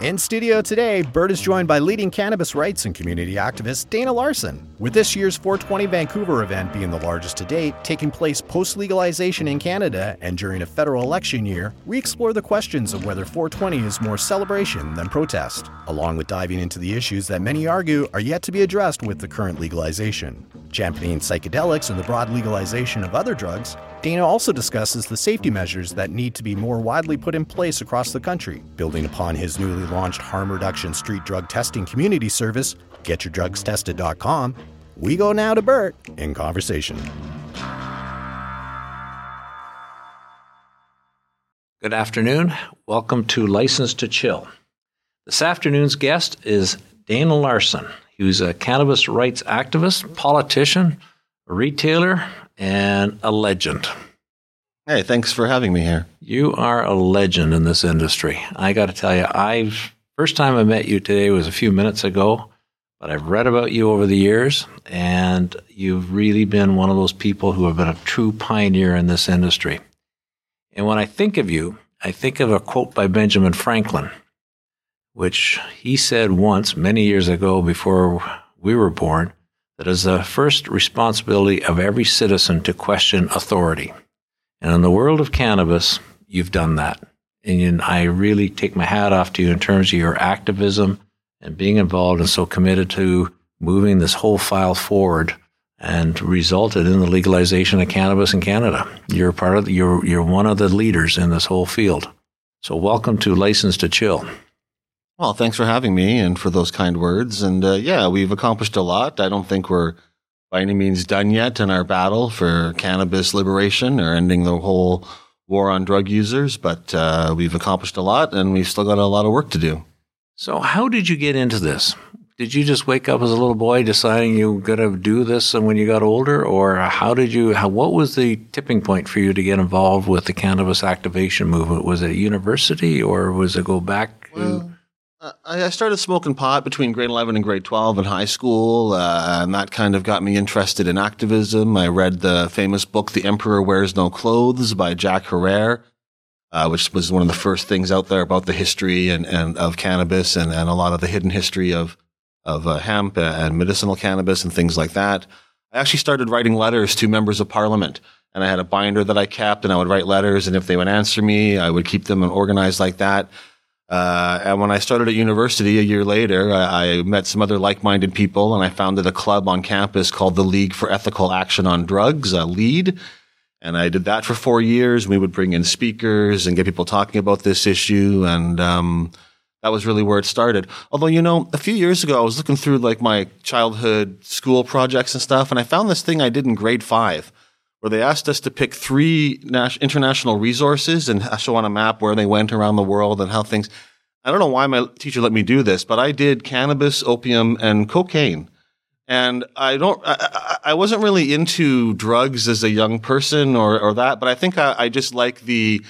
In studio today, Bert is joined by leading cannabis rights and community activist Dana Larsen. With this year's 420 Vancouver event being the largest to date, taking place post legalization in Canada and during a federal election year, we explore the questions of whether 420 is more celebration than protest, along with diving into the issues that many argue are yet to be addressed with the current legalization. Championing psychedelics and the broad legalization of other drugs, Dana also discusses the safety measures that need to be more widely put in place across the country, building upon his newly launched harm reduction street drug testing community service, getyourdrugstested.com. We go now to Bert in conversation. Good afternoon. Welcome to License to Chill. This afternoon's guest is Dana Larsen. He's a cannabis rights activist, politician, retailer, and a legend. Hey, thanks for having me here. You are a legend in this industry. I got to tell you, I've first time I met you today was a few minutes ago, but I've read about you over the years, and you've really been one of those people who have been a true pioneer in this industry. And when I think of you, I think of a quote by Benjamin Franklin, which he said once many years ago before we were born that is the first responsibility of every citizen to question authority. And in the world of cannabis, you've done that. And I really take my hat off to you in terms of your activism and being involved and so committed to moving this whole file forward and resulted in the legalization of cannabis in Canada. You're part of the, you're you're one of the leaders in this whole field. So welcome to License to Chill. Well, thanks for having me and for those kind words. And uh, yeah, we've accomplished a lot. I don't think we're by any means done yet in our battle for cannabis liberation or ending the whole war on drug users, but uh, we've accomplished a lot and we've still got a lot of work to do. So, how did you get into this? Did you just wake up as a little boy deciding you were going to do this when you got older, or how did you? How, what was the tipping point for you to get involved with the cannabis activation movement? Was it university, or was it go back? Well, I started smoking pot between grade 11 and grade 12 in high school, uh, and that kind of got me interested in activism. I read the famous book, The Emperor Wears No Clothes by Jack Herer, uh, which was one of the first things out there about the history and, and of cannabis and, and a lot of the hidden history of, of uh, hemp and medicinal cannabis and things like that. I actually started writing letters to members of parliament and I had a binder that I kept and I would write letters. And if they would answer me, I would keep them organized like that. Uh, and when I started at university a year later, I, I, met some other like-minded people and I founded a club on campus called the League for Ethical Action on Drugs, uh, LEAD. And I did that for four years. We would bring in speakers and get people talking about this issue. And, um, that was really where it started. Although, you know, a few years ago, I was looking through like my childhood school projects and stuff, and I found this thing I did in grade five where they asked us to pick three international resources and show on a map where they went around the world and how things. I don't know why my teacher let me do this, but I did cannabis, opium, and cocaine. And I don't, I, I wasn't really into drugs as a young person or, or that, but I think I, I just like the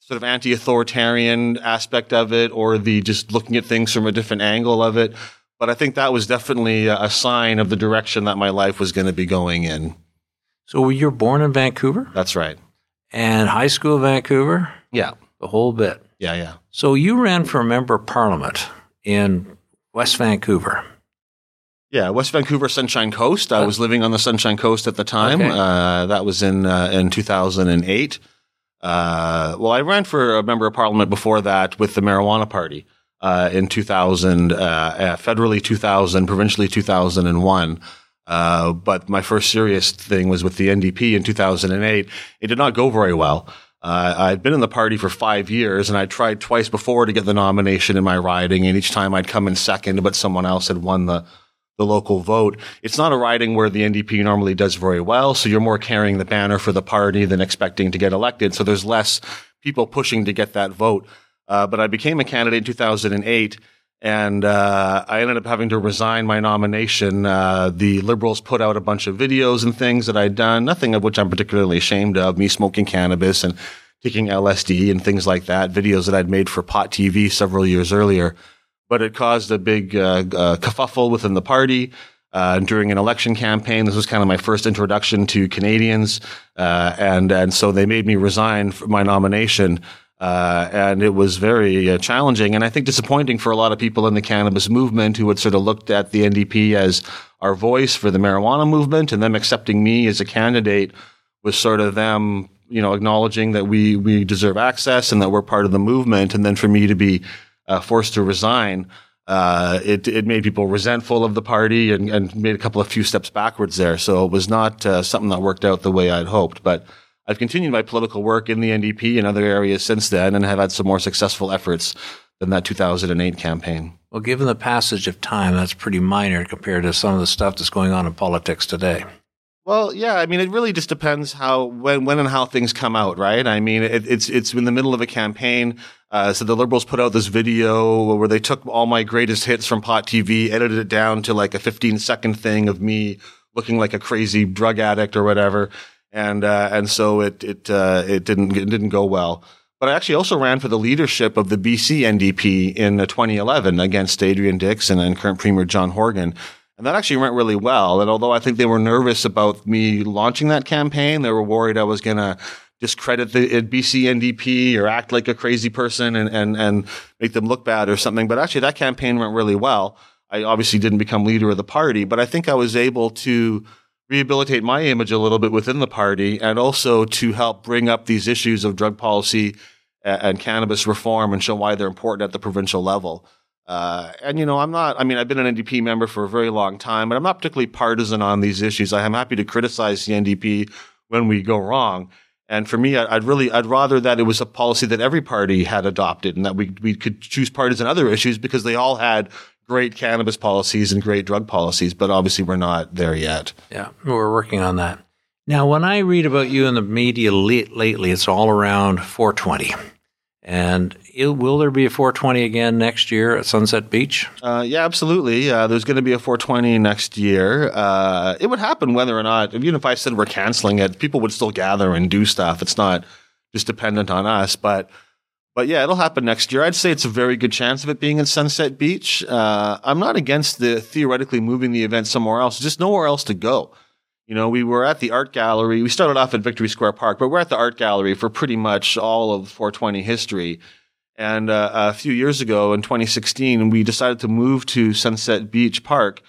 sort of anti-authoritarian aspect of it or the just looking at things from a different angle of it. But I think that was definitely a sign of the direction that my life was going to be going in. So you're born in Vancouver? That's right. And high school Vancouver? Yeah. The whole bit. Yeah, yeah. So you ran for a member of parliament in West Vancouver. Yeah, West Vancouver, Sunshine Coast. I uh, was living on the Sunshine Coast at the time. Okay. Uh, that was in uh, in 2008. Uh, well, I ran for a member of parliament before that with the Marijuana Party uh, in 2000, uh, federally 2000, provincially 2001. Uh, but my first serious thing was with the NDP in 2008. It did not go very well. Uh, I'd been in the party for five years and I tried twice before to get the nomination in my riding. And each time I'd come in second, but someone else had won the, the local vote. It's not a riding where the NDP normally does very well. So you're more carrying the banner for the party than expecting to get elected. So there's less people pushing to get that vote. Uh, but I became a candidate in 2008 and uh, I ended up having to resign my nomination. Uh, the Liberals put out a bunch of videos and things that I'd done, nothing of which I'm particularly ashamed of, me smoking cannabis and taking LSD and things like that, videos that I'd made for Pot TV several years earlier. But it caused a big uh, uh kerfuffle within the party. Uh, during an election campaign, this was kind of my first introduction to Canadians, uh, and and so they made me resign my nomination Uh, and it was very uh, challenging and I think disappointing for a lot of people in the cannabis movement who had sort of looked at the NDP as our voice for the marijuana movement and them accepting me as a candidate was sort of them, you know, acknowledging that we, we deserve access and that we're part of the movement. And then for me to be uh, forced to resign, uh, it, it made people resentful of the party and, and made a couple of few steps backwards there. So it was not uh, something that worked out the way I'd hoped. But I've continued my political work in the NDP and other areas since then and have had some more successful efforts than that 2008 campaign. Well, given the passage of time, that's pretty minor compared to some of the stuff that's going on in politics today. Well, yeah, I mean, it really just depends how, when, when and how things come out, right? I mean, it, it's, it's in the middle of a campaign. Uh, so the liberals put out this video where they took all my greatest hits from Pot TV, edited it down to like a 15 second thing of me looking like a crazy drug addict or whatever and uh, and so it it uh, it didn't it didn't go well. But I actually also ran for the leadership of the BC NDP in uh, 2011 against Adrian Dix and, and current Premier John Horgan. And that actually went really well. And although I think they were nervous about me launching that campaign, they were worried I was going to discredit the uh, BC NDP or act like a crazy person and, and, and make them look bad or something. But actually that campaign went really well. I obviously didn't become leader of the party, but I think I was able to rehabilitate my image a little bit within the party and also to help bring up these issues of drug policy and, cannabis reform and show why they're important at the provincial level. Uh, and you know, I'm not. I mean, I've been an NDP member for a very long time, but I'm not particularly partisan on these issues. I am happy to criticize the NDP when we go wrong. And for me, I'd really, I'd rather that it was a policy that every party had adopted, and that we we could choose parties on other issues because they all had great cannabis policies and great drug policies, but obviously we're not there yet. Yeah, we're working on that. Now, when I read about you in the media lately, it's all around 420. And it, will there be a 420 again next year at Sunset Beach? Uh, yeah, absolutely. Uh, there's going to be a 420 next year. Uh, it would happen whether or not, even if I said we're canceling it, people would still gather and do stuff. It's not just dependent on us. But but yeah, it'll happen next year. I'd say it's a very good chance of it being in Sunset Beach. Uh, I'm not against the theoretically moving the event somewhere else, just nowhere else to go. You know, we were at the art gallery. We started off at Victory Square Park, but we're at the art gallery for pretty much all of 420 history. And uh, a few years ago in 2016, we decided to move to Sunset Beach Park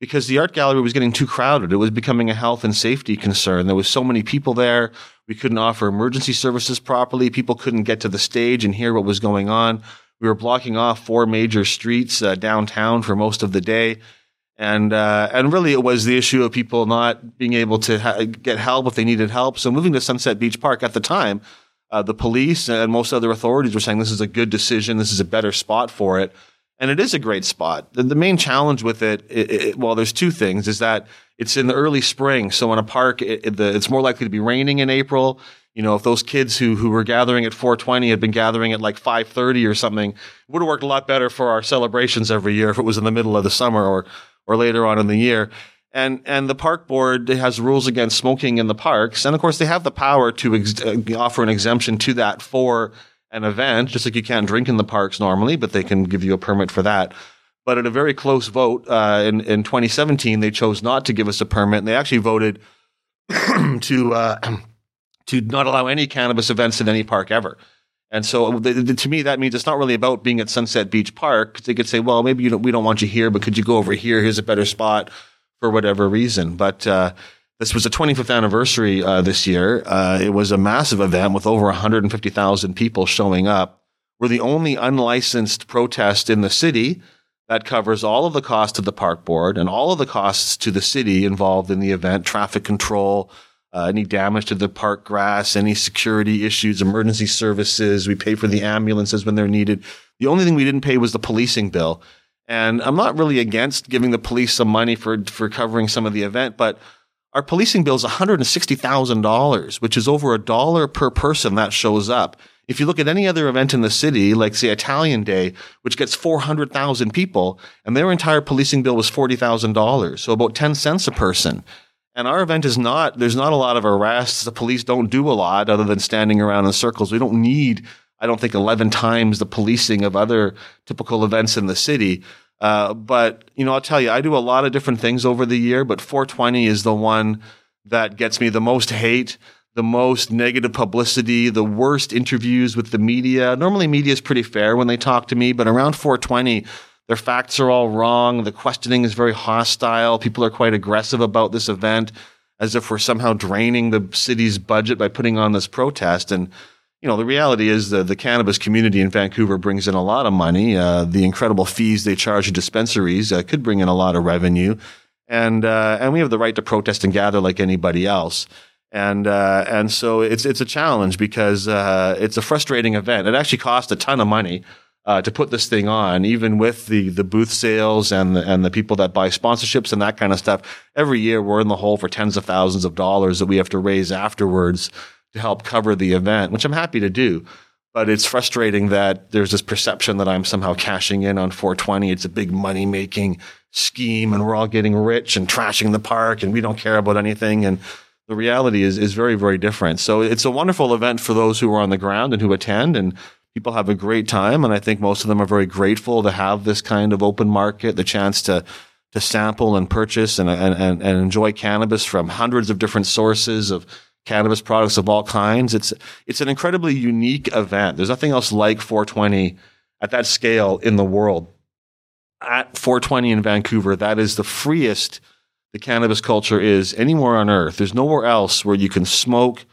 because the art gallery was getting too crowded. It was becoming a health and safety concern. There was so many people there. We couldn't offer emergency services properly. People couldn't get to the stage and hear what was going on. We were blocking off four major streets uh, downtown for most of the day. And, uh, and really it was the issue of people not being able to ha- get help if they needed help. So moving to Sunset Beach Park at the time, uh, the police and most other authorities were saying this is a good decision. This is a better spot for it and it is a great spot. The, the main challenge with it, it, it, well, there's two things: is that it's in the early spring, so in a park, it, the, it's more likely to be raining in April. You know, if those kids who who were gathering at 4:20 had been gathering at like 5:30 or something, would have worked a lot better for our celebrations every year if it was in the middle of the summer or or later on in the year. And and the park board has rules against smoking in the parks, and of course they have the power to ex- uh, offer an exemption to that for an event, just like you can't drink in the parks normally, but they can give you a permit for that. But at a very close vote uh, in in 2017, they chose not to give us a permit, and they actually voted to uh, to not allow any cannabis events in any park ever. And so, the, the, to me, that means it's not really about being at Sunset Beach Park. They could say, "Well, maybe don't, we don't want you here, but could you go over here? Here's a better spot for whatever reason." But uh, this was the 25th anniversary uh, this year. Uh, it was a massive event with over 150,000 people showing up. We're the only unlicensed protest in the city that covers all of the costs to the park board and all of the costs to the city involved in the event, traffic control, uh, any damage to the park grass, any security issues, emergency services. We pay for the ambulances when they're needed. The only thing we didn't pay was the policing bill. And I'm not really against giving the police some money for, for covering some of the event, but our policing bill is $160,000, which is over a dollar per person that shows up. If you look at any other event in the city, like say Italian Day, which gets 400,000 people, and their entire policing bill was $40,000, so about 10 cents a person. And our event is not, there's not a lot of arrests. The police don't do a lot other than standing around in circles. We don't need, I don't think, 11 times the policing of other typical events in the city. Uh, but you know, I'll tell you, I do a lot of different things over the year, but 420 is the one that gets me the most hate, the most negative publicity, the worst interviews with the media. Normally, media is pretty fair when they talk to me, but around 420, their facts are all wrong. The questioning is very hostile. People are quite aggressive about this event as if we're somehow draining the city's budget by putting on this protest. And, you know, the reality is that the cannabis community in Vancouver brings in a lot of money. Uh, the incredible fees they charge dispensaries uh, could bring in a lot of revenue. And, uh, and we have the right to protest and gather like anybody else and uh, and so it's it's a challenge because uh, it's a frustrating event. It actually costs a ton of money uh, to put this thing on, even with the the booth sales and the, and the people that buy sponsorships and that kind of stuff. Every year, we're in the hole for tens of thousands of dollars that we have to raise afterwards to help cover the event, which I'm happy to do. But it's frustrating that there's this perception that I'm somehow cashing in on 420. It's a big money making scheme, and we're all getting rich and trashing the park, and we don't care about anything and the reality is is very very different. So it's a wonderful event for those who are on the ground and who attend, and people have a great time. And I think most of them are very grateful to have this kind of open market, the chance to to sample and purchase and and, and enjoy cannabis from hundreds of different sources of cannabis products of all kinds. It's it's an incredibly unique event. There's nothing else like 420 at that scale in the world. At 420 in Vancouver, that is the freest the cannabis culture is anywhere on earth. There's nowhere else where you can smoke,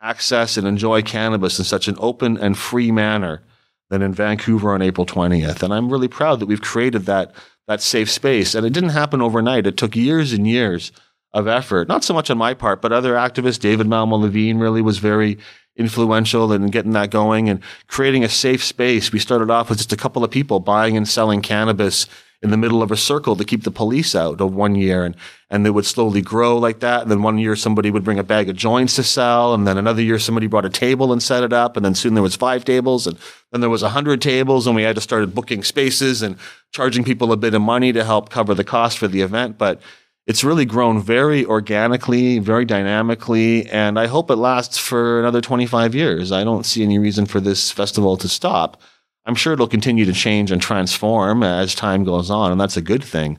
access, and enjoy cannabis in such an open and free manner than in Vancouver on April 20th. And I'm really proud that we've created that, that safe space. And it didn't happen overnight. It took years and years of effort, not so much on my part, but other activists. David Malmo Levine really was very influential in getting that going and creating a safe space. We started off with just a couple of people buying and selling cannabis in the middle of a circle to keep the police out of one year. And, and they would slowly grow like that. And then one year somebody would bring a bag of joints to sell. And then another year somebody brought a table and set it up. And then soon there was five tables and then there was a hundred tables and we had to start booking spaces and charging people a bit of money to help cover the cost for the event. But it's really grown very organically, very dynamically, and I hope it lasts for another 25 years. I don't see any reason for this festival to stop. I'm sure it'll continue to change and transform as time goes on, and that's a good thing.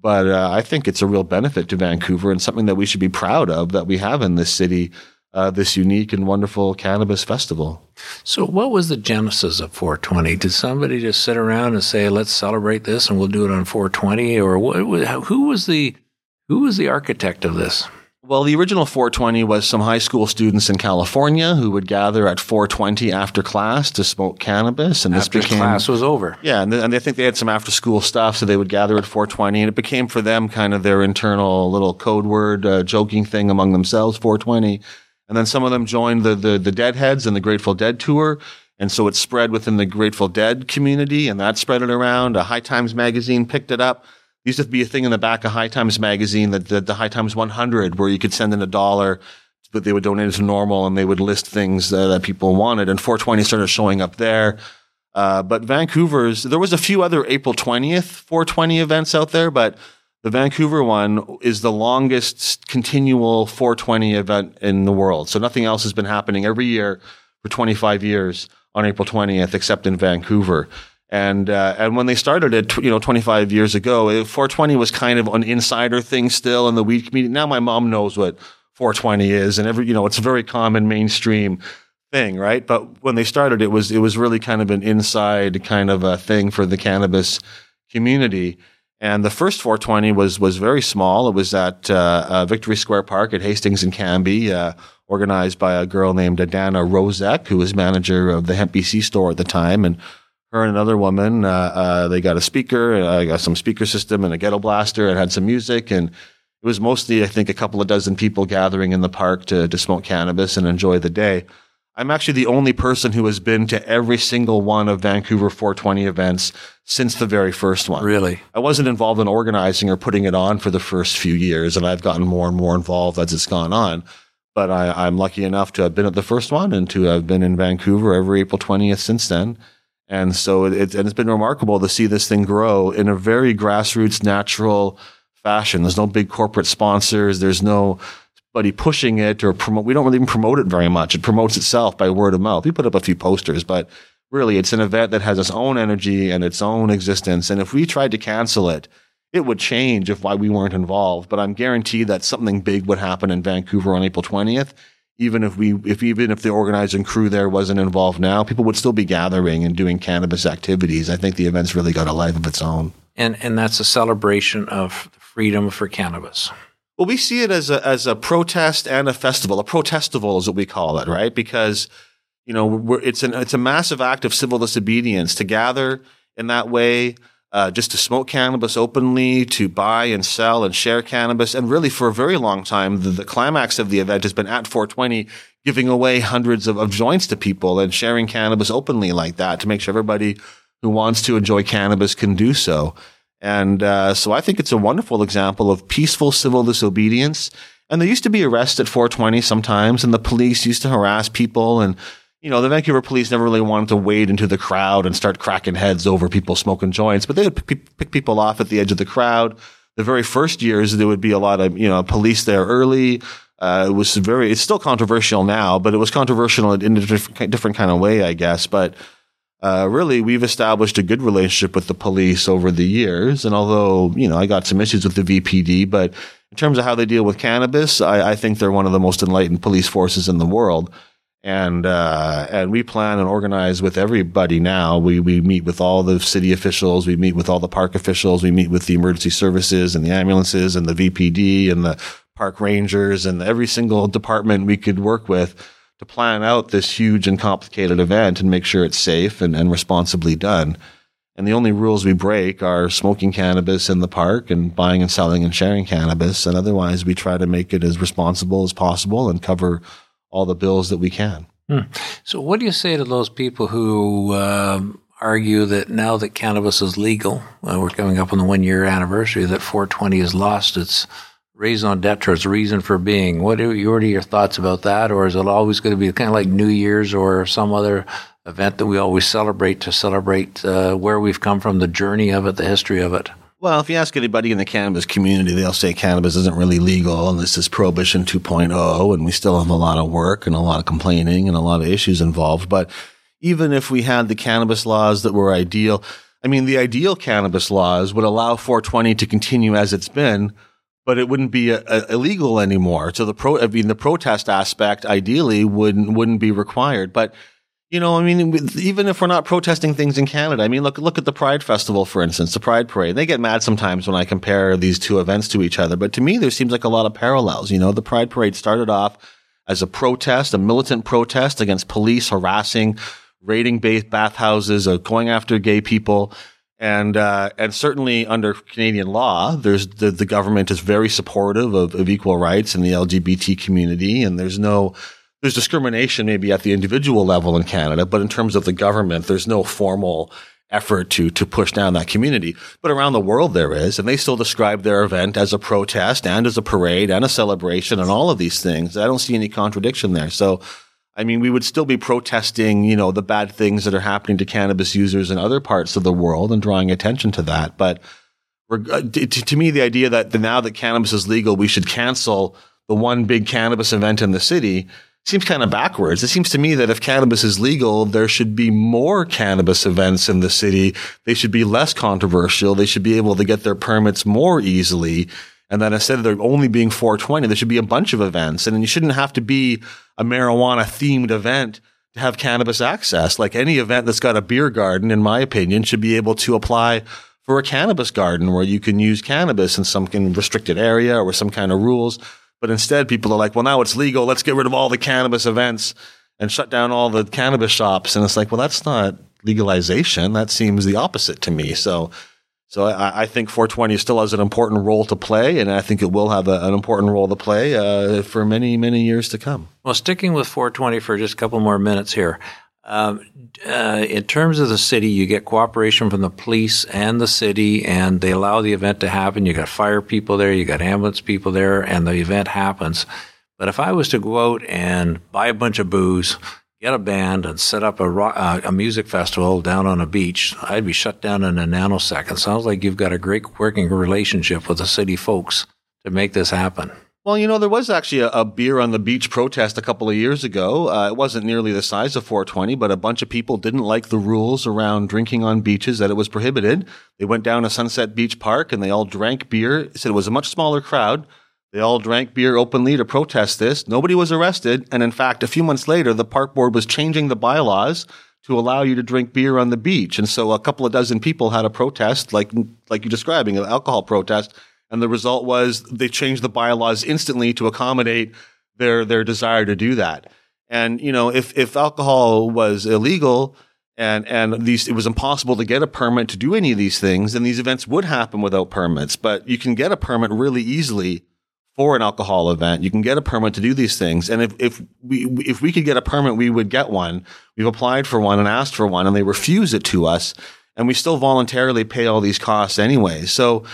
But uh, I think it's a real benefit to Vancouver and something that we should be proud of that we have in this city, uh, this unique and wonderful cannabis festival. So, what was the genesis of 420? Did somebody just sit around and say, "Let's celebrate this, and we'll do it on 420"? Or what, who was the who was the architect of this? Well, the original 420 was some high school students in California who would gather at 420 after class to smoke cannabis, and this after became class was over. Yeah, and, th- and they think they had some after school stuff, so they would gather at 420, and it became for them kind of their internal little code word, uh, joking thing among themselves, 420. And then some of them joined the the, the Deadheads and the Grateful Dead tour. And so it spread within the Grateful Dead community, and that spread it around. A High Times magazine picked it up used to be a thing in the back of High Times magazine that the, the High Times 100 where you could send in a dollar, but they would donate it to NORML and they would list things uh, that people wanted. And 420 started showing up there. Uh, but Vancouver's, there was a few other April 20th 420 events out there, but the Vancouver one is the longest continual 420 event in the world. So nothing else has been happening every year for 25 years on April 20th, except in Vancouver. And uh, and when they started it, you know, 25 years ago, 420 was kind of an insider thing still in the weed community. Now my mom knows what 420 is, and every you know, it's a very common mainstream thing, right? But when they started, it was it was really kind of an inside kind of a thing for the cannabis community. And the first 420 was was very small. It was at uh, uh, Victory Square Park at Hastings and Cambie, uh, organized by a girl named Adana Rozek, who was manager of the Hemp BC store at the time, and her and another woman. Uh, uh, they got a speaker, uh, got some speaker system and a ghetto blaster. and had some music, and it was mostly, I think, a couple of dozen people gathering in the park to to smoke cannabis and enjoy the day. I'm actually the only person who has been to every single one of Vancouver 420 events since the very first one. Really? I wasn't involved in organizing or putting it on for the first few years, and I've gotten more and more involved as it's gone on. But I, I'm lucky enough to have been at the first one and to have been in Vancouver every April 20th since then. And so and it's been remarkable to see this thing grow in a very grassroots, natural fashion. There's no big corporate sponsors. There's nobody pushing it or promote. We don't really even promote it very much. It promotes itself by word of mouth. We put up a few posters, but really it's an event that has its own energy and its own existence. And if we tried to cancel it, it would change if why we weren't involved. But I'm guaranteed that something big would happen in Vancouver on April 20th even if we, if even if the organizing crew there wasn't involved now, people would still be gathering and doing cannabis activities. I think the event's really got a life of its own. And and that's a celebration of freedom for cannabis. Well, we see it as a as a protest and a festival. A protestival is what we call it, right? Because you know it's an it's a massive act of civil disobedience to gather in that way uh, just to smoke cannabis openly, to buy and sell and share cannabis. And really, for a very long time, the, the climax of the event has been at 420 giving away hundreds of, of joints to people and sharing cannabis openly like that to make sure everybody who wants to enjoy cannabis can do so. And uh, so I think it's a wonderful example of peaceful civil disobedience. And there used to be arrests at 420 sometimes, and the police used to harass people and you know, the Vancouver police never really wanted to wade into the crowd and start cracking heads over people smoking joints, but they would pick, people off at the edge of the crowd. The very first years, there would be a lot of, you know, police there early. Uh, it was very, it's still controversial now, but it was controversial in a different, different kind of way, I guess. But, uh, really, we've established a good relationship with the police over the years. And although, you know, I got some issues with the VPD, but in terms of how they deal with cannabis, I, I think they're one of the most enlightened police forces in the world and uh, and we plan and organize with everybody now. We we meet with all the city officials, we meet with all the park officials, we meet with the emergency services and the ambulances and the VPD and the park rangers and every single department we could work with to plan out this huge and complicated event and make sure it's safe and, and responsibly done. And the only rules we break are smoking cannabis in the park and buying and selling and sharing cannabis. And otherwise, we try to make it as responsible as possible and cover all the bills that we can. Hmm. So, what do you say to those people who um, argue that now that cannabis is legal, uh, we're coming up on the one year anniversary, that 420 has lost its raison d'etre, its reason for being? What are, what are your thoughts about that? Or is it always going to be kind of like New Year's or some other event that we always celebrate to celebrate uh, where we've come from, the journey of it, the history of it? Well, if you ask anybody in the cannabis community, they'll say cannabis isn't really legal and this is prohibition 2.0 and we still have a lot of work and a lot of complaining and a lot of issues involved. But even if we had the cannabis laws that were ideal, I mean, the ideal cannabis laws would allow 420 to continue as it's been, but it wouldn't be a, a, illegal anymore. So the pro, I mean, the protest aspect ideally wouldn't, wouldn't be required. But you know, I mean, even if we're not protesting things in Canada, I mean, look, look at the Pride Festival, for instance, the Pride Parade. They get mad sometimes when I compare these two events to each other. But to me, there seems like a lot of parallels. You know, the Pride Parade started off as a protest, a militant protest against police harassing, raiding bathhouses, uh, going after gay people. And, uh, and certainly under Canadian law, there's the, the government is very supportive of, of equal rights in the LGBT community. And there's no, there's discrimination maybe at the individual level in Canada, but in terms of the government, there's no formal effort to to push down that community. But around the world there is, and they still describe their event as a protest and as a parade and a celebration and all of these things. I don't see any contradiction there. So I mean, we would still be protesting, you know, the bad things that are happening to cannabis users in other parts of the world and drawing attention to that. But uh, to, to me, the idea that now that cannabis is legal, we should cancel the one big cannabis event in the city seems kind of backwards. It seems to me that if cannabis is legal, there should be more cannabis events in the city. They should be less controversial. They should be able to get their permits more easily. And then instead of there only being 420, there should be a bunch of events. And you shouldn't have to be a marijuana themed event to have cannabis access. Like any event that's got a beer garden, in my opinion, should be able to apply for a cannabis garden where you can use cannabis in some kind restricted area or some kind of rules. But instead, people are like, well, now it's legal. Let's get rid of all the cannabis events and shut down all the cannabis shops. And it's like, well, that's not legalization. That seems the opposite to me. So, so I, I think 420 still has an important role to play, and I think it will have a, an important role to play uh, for many, many years to come. Well, sticking with 420 for just a couple more minutes here. Um, uh, in terms of the city, you get cooperation from the police and the city, and they allow the event to happen. You got fire people there, you got ambulance people there, and the event happens. But if I was to go out and buy a bunch of booze, get a band, and set up a, rock, uh, a music festival down on a beach, I'd be shut down in a nanosecond. Sounds like you've got a great working relationship with the city folks to make this happen. Well, you know, there was actually a, a, beer on the beach protest a couple of years ago. Uh, it wasn't nearly the size of 420, but a bunch of people didn't like the rules around drinking on beaches that it was prohibited. They went down to Sunset Beach Park and they all drank beer. It said it was a much smaller crowd. They all drank beer openly to protest this. Nobody was arrested. And in fact, a few months later, the park board was changing the bylaws to allow you to drink beer on the beach. And so a couple of dozen people had a protest, like, like you're describing, an alcohol protest. And the result was they changed the bylaws instantly to accommodate their, their desire to do that. And, you know, if, if alcohol was illegal and, and these, it was impossible to get a permit to do any of these things, then these events would happen without permits. But you can get a permit really easily for an alcohol event. You can get a permit to do these things. And if, if we, if we could get a permit, we would get one. We've applied for one and asked for one and they refuse it to us. And we still voluntarily pay all these costs anyway. So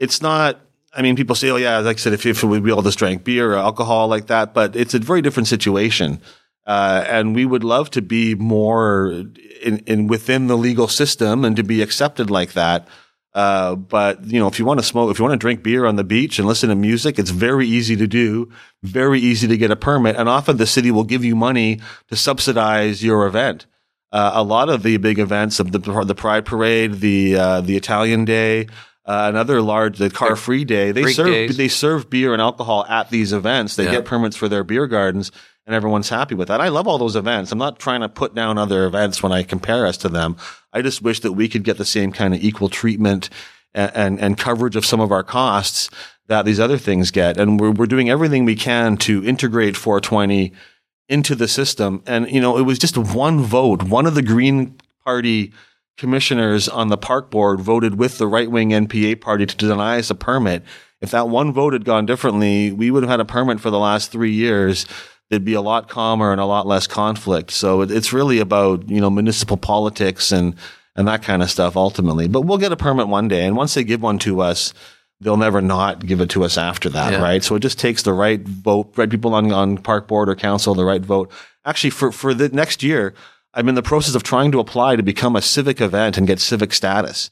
it's not, I mean, people say, oh yeah, like I said, if, if we all just drank beer or alcohol like that, but it's a very different situation. Uh, and we would love to be more in, in within the legal system and to be accepted like that. Uh, but you know, if you want to smoke, if you want to drink beer on the beach and listen to music, it's very easy to do, very easy to get a permit. And often the city will give you money to subsidize your event. Uh, a lot of the big events of the, the Pride Parade, the, uh, the Italian Day, uh, another large, the car free day, they serve, days. they serve beer and alcohol at these events. They yeah. get permits for their beer gardens and everyone's happy with that. I love all those events. I'm not trying to put down other events when I compare us to them. I just wish that we could get the same kind of equal treatment and, and, and coverage of some of our costs that these other things get. And we're, we're doing everything we can to integrate 420 into the system. And, you know, it was just one vote. One of the Green Party commissioners on the park board voted with the right wing NPA party to deny us a permit. If that one vote had gone differently, we would have had a permit for the last three years there'd be a lot calmer and a lot less conflict. So it, it's really about, you know, municipal politics and, and that kind of stuff ultimately. But we'll get a permit one day. And once they give one to us, they'll never not give it to us after that, yeah. right? So it just takes the right vote, right people on, on park board or council, the right vote. Actually, for, for the next year, I'm in the process of trying to apply to become a civic event and get civic status.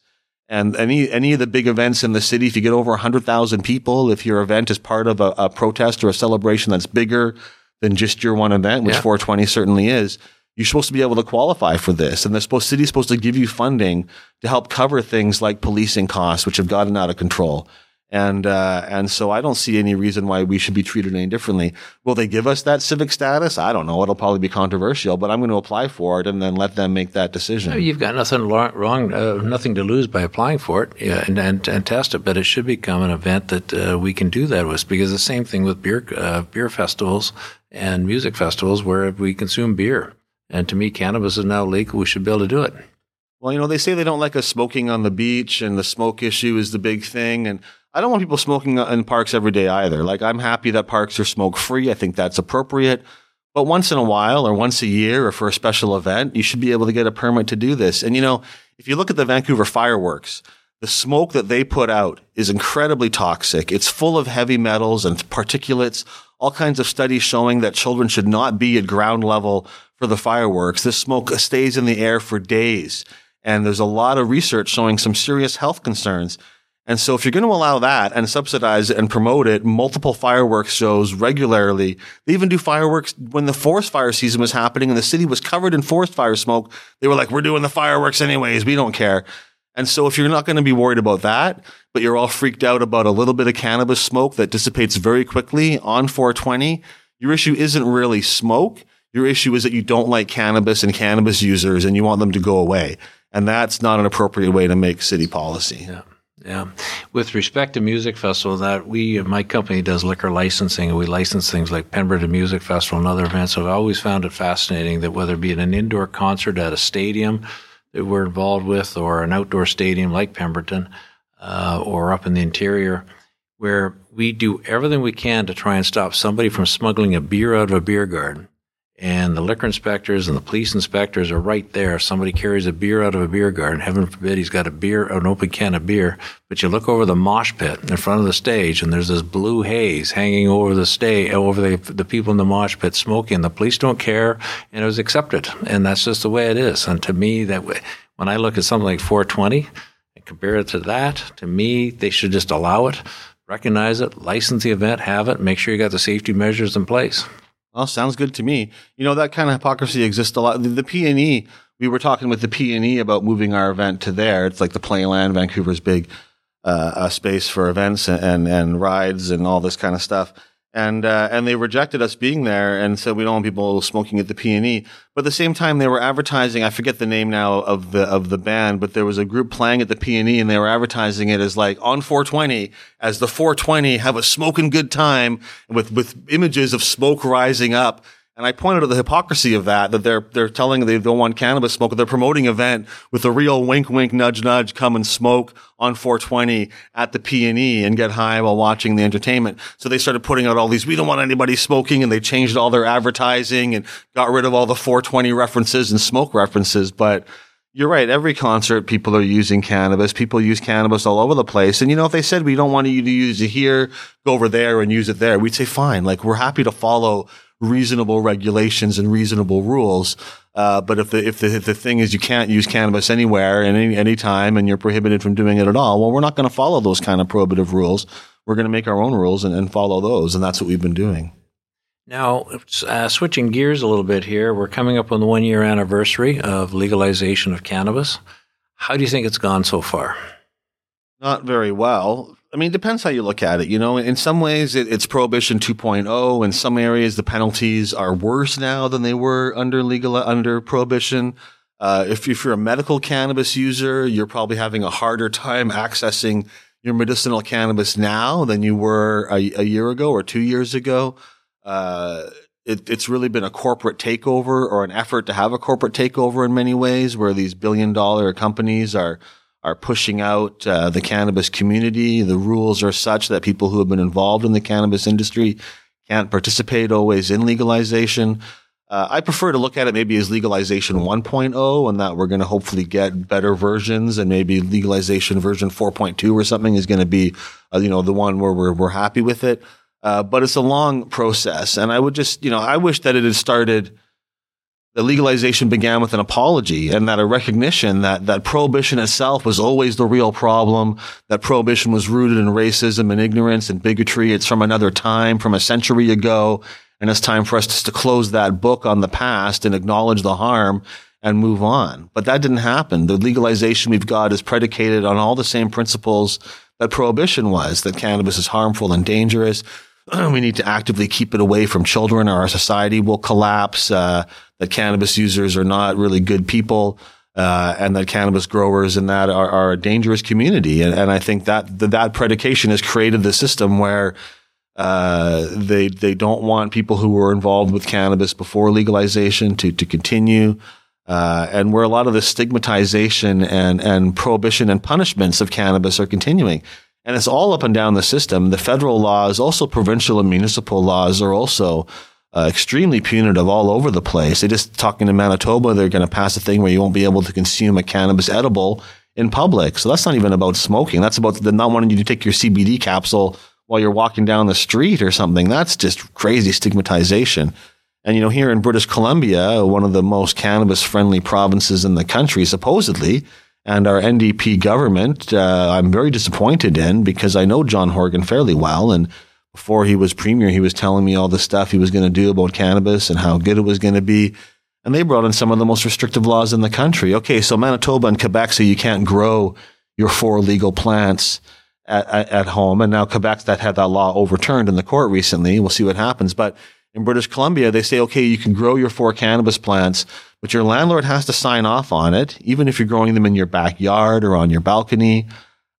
And any, any of the big events in the city, if you get over 100,000 people, if your event is part of a, a protest or a celebration that's bigger than just your one event, which yeah. 420 certainly is. You're supposed to be able to qualify for this, and the supposed city's supposed to give you funding to help cover things like policing costs, which have gotten out of control. And, uh, and so I don't see any reason why we should be treated any differently. Will they give us that civic status? I don't know. It'll probably be controversial, but I'm going to apply for it and then let them make that decision. No, you've got nothing wrong, uh, nothing to lose by applying for it yeah, and, and, and, test it, but it should become an event that uh, we can do that with because the same thing with beer, uh, beer festivals and music festivals where we consume beer. And to me, cannabis is now legal. We should be able to do it. Well, you know, they say they don't like us smoking on the beach and the smoke issue is the big thing. And I don't want people smoking in parks every day either. Like, I'm happy that parks are smoke free. I think that's appropriate. But once in a while, or once a year, or for a special event, you should be able to get a permit to do this. And you know, if you look at the Vancouver fireworks, the smoke that they put out is incredibly toxic. It's full of heavy metals and particulates, all kinds of studies showing that children should not be at ground level for the fireworks. This smoke stays in the air for days. And there's a lot of research showing some serious health concerns. And so if you're going to allow that and subsidize it and promote it, multiple fireworks shows regularly. They even do fireworks when the forest fire season was happening and the city was covered in forest fire smoke. They were like, we're doing the fireworks anyways. We don't care. And so if you're not going to be worried about that, but you're all freaked out about a little bit of cannabis smoke that dissipates very quickly on 420, your issue isn't really smoke. Your issue is that you don't like cannabis and cannabis users and you want them to go away. And that's not an appropriate way to make city policy. Yeah. Yeah. With respect to music festival, that we, my company does liquor licensing and we license things like Pemberton Music Festival and other events. So I've always found it fascinating that whether it be an indoor concert at a stadium that we're involved with or an outdoor stadium like Pemberton uh, or up in the interior, where we do everything we can to try and stop somebody from smuggling a beer out of a beer garden and the liquor inspectors and the police inspectors are right there. If somebody carries a beer out of a beer garden, heaven forbid he's got a beer, an open can of beer, but you look over the mosh pit in front of the stage and there's this blue haze hanging over the stage, over the, the people in the mosh pit smoking. The police don't care and it was accepted. And that's just the way it is. And to me, that when I look at something like 420 and compare it to that, to me, they should just allow it, recognize it, license the event, have it, make sure you got the safety measures in place. Well, sounds good to me. You know, that kind of hypocrisy exists a lot. The, the PNE, we were talking with the P and E about moving our event to there. It's like the Playland, Vancouver's big uh, a space for events and, and, and rides and all this kind of stuff and uh, and they rejected us being there and said we don't want people smoking at the PNE. But at the same time, they were advertising. I forget the name now of the of the band, but there was a group playing at the PNE, and they were advertising it as like on 420 as the 420 have a smoking good time with with images of smoke rising up. And I pointed to the hypocrisy of that, that they're, they're telling they don't want cannabis smoke. They're promoting event with a real wink, wink, nudge, nudge, come and smoke on 420 at the PNE and get high while watching the entertainment. So they started putting out all these, we don't want anybody smoking and they changed all their advertising and got rid of all the 420 references and smoke references. But you're right. Every concert, people are using cannabis. People use cannabis all over the place. And you know, if they said we don't want you to use it here, go over there and use it there, we'd say fine. Like we're happy to follow reasonable regulations and reasonable rules. Uh, but if the, if the if the thing is you can't use cannabis anywhere and any any time and you're prohibited from doing it at all, well, we're not going to follow those kind of prohibitive rules. We're going to make our own rules and, and follow those, and that's what we've been doing. Now, uh, switching gears a little bit here, we're coming up on the one year anniversary of legalization of cannabis. How do you think it's gone so far? Not very well. I mean, it depends how you look at it. You know, in some ways it, it's prohibition 2.0. In some areas, the penalties are worse now than they were under legal, under prohibition. Uh, if, if you're a medical cannabis user, you're probably having a harder time accessing your medicinal cannabis now than you were a, a year ago or two years ago. Uh, it, it's really been a corporate takeover or an effort to have a corporate takeover in many ways where these billion dollar companies are are pushing out uh, the cannabis community. The rules are such that people who have been involved in the cannabis industry can't participate always in legalization. Uh, I prefer to look at it maybe as legalization 1.0 and that we're going to hopefully get better versions and maybe legalization version 4.2 or something is going to be, uh, you know, the one where we're, we're happy with it. Uh, but it's a long process. And I would just, you know, I wish that it had started – the legalization began with an apology and that a recognition that, that prohibition itself was always the real problem, that prohibition was rooted in racism and ignorance and bigotry. It's from another time, from a century ago. And it's time for us just to close that book on the past and acknowledge the harm and move on. But that didn't happen. The legalization we've got is predicated on all the same principles that prohibition was, that cannabis is harmful and dangerous. we need to actively keep it away from children or our society will collapse. Uh, that cannabis users are not really good people. Uh, and that cannabis growers and that are, are a dangerous community. And, and I think that, that that predication has created the system where uh, they they don't want people who were involved with cannabis before legalization to to continue. Uh, and where a lot of the stigmatization and, and prohibition and punishments of cannabis are continuing. And it's all up and down the system. The federal laws, also provincial and municipal laws are also uh, extremely punitive all over the place. They just talking in Manitoba, they're going to pass a thing where you won't be able to consume a cannabis edible in public. So that's not even about smoking. That's about the not wanting you to take your CBD capsule while you're walking down the street or something. That's just crazy stigmatization. And you know, here in British Columbia, one of the most cannabis friendly provinces in the country, supposedly, and our NDP government, uh, I'm very disappointed in because I know John Horgan fairly well and before he was premier, he was telling me all the stuff he was going to do about cannabis and how good it was going to be. And they brought in some of the most restrictive laws in the country. Okay, so Manitoba and Quebec say you can't grow your four legal plants at, at, at home. And now Quebec's that had that law overturned in the court recently. We'll see what happens. But in British Columbia, they say, okay, you can grow your four cannabis plants, but your landlord has to sign off on it, even if you're growing them in your backyard or on your balcony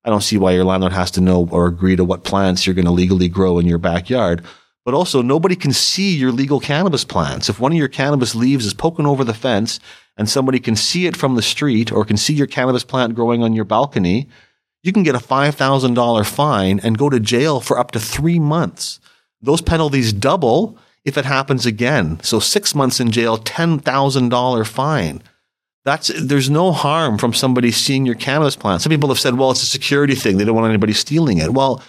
I don't see why your landlord has to know or agree to what plants you're going to legally grow in your backyard. But also, nobody can see your legal cannabis plants. If one of your cannabis leaves is poking over the fence and somebody can see it from the street or can see your cannabis plant growing on your balcony, you can get a $5,000 fine and go to jail for up to three months. Those penalties double if it happens again. So six months in jail, $10,000 fine. That's there's no harm from somebody seeing your cannabis plant. Some people have said, well, it's a security thing. They don't want anybody stealing it. Well,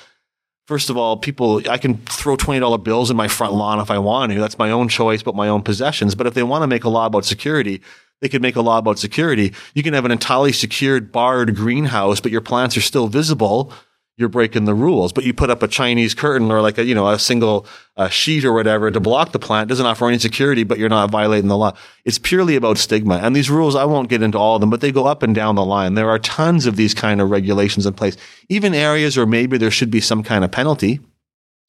first of all, people, I can throw $20 bills in my front lawn if I want to. That's my own choice, but my own possessions. But if they want to make a law about security, they could make a law about security. You can have an entirely secured, barred greenhouse, but your plants are still visible you're breaking the rules. But you put up a Chinese curtain or like a, you know, a single uh, sheet or whatever to block the plant. Doesn't offer any security, but you're not violating the law. It's purely about stigma. And these rules, I won't get into all of them, but they go up and down the line. There are tons of these kind of regulations in place. Even areas where maybe there should be some kind of penalty.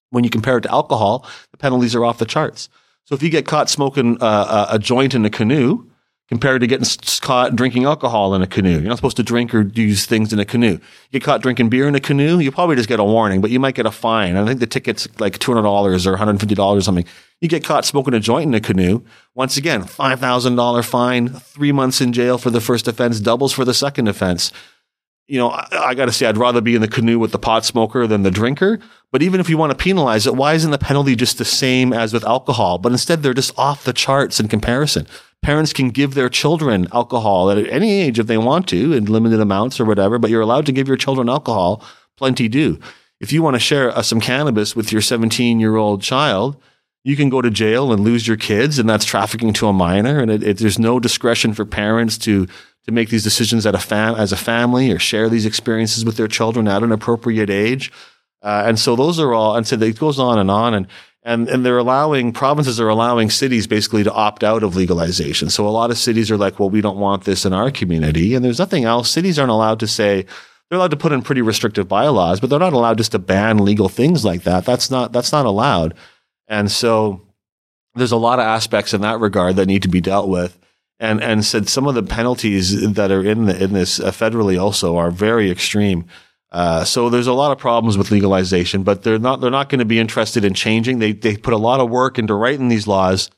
When you compare it to alcohol, the penalties are off the charts. So if you get caught smoking uh, a joint in a canoe, compared to getting caught drinking alcohol in a canoe. You're not supposed to drink or use things in a canoe. You get caught drinking beer in a canoe, you probably just get a warning, but you might get a fine. I think the ticket's like $200 or $150 or something. You get caught smoking a joint in a canoe. Once again, $5,000 fine, three months in jail for the first offense, doubles for the second offense. You know, I, I got to say, I'd rather be in the canoe with the pot smoker than the drinker. But even if you want to penalize it, why isn't the penalty just the same as with alcohol? But instead, they're just off the charts in comparison parents can give their children alcohol at any age if they want to in limited amounts or whatever, but you're allowed to give your children alcohol. Plenty do. If you want to share uh, some cannabis with your 17 year old child, you can go to jail and lose your kids, and that's trafficking to a minor. And it, it, there's no discretion for parents to to make these decisions at a fam- as a family or share these experiences with their children at an appropriate age. Uh, and so those are all, and so it goes on and on. And and and they're allowing provinces are allowing cities basically to opt out of legalization. So a lot of cities are like, well, we don't want this in our community, and there's nothing else. Cities aren't allowed to say they're allowed to put in pretty restrictive bylaws, but they're not allowed just to ban legal things like that. That's not that's not allowed. And so there's a lot of aspects in that regard that need to be dealt with. And and said some of the penalties that are in the, in this uh, federally also are very extreme. Uh, so there's a lot of problems with legalization, but they're not they're not going to be interested in changing. They they put a lot of work into writing these laws.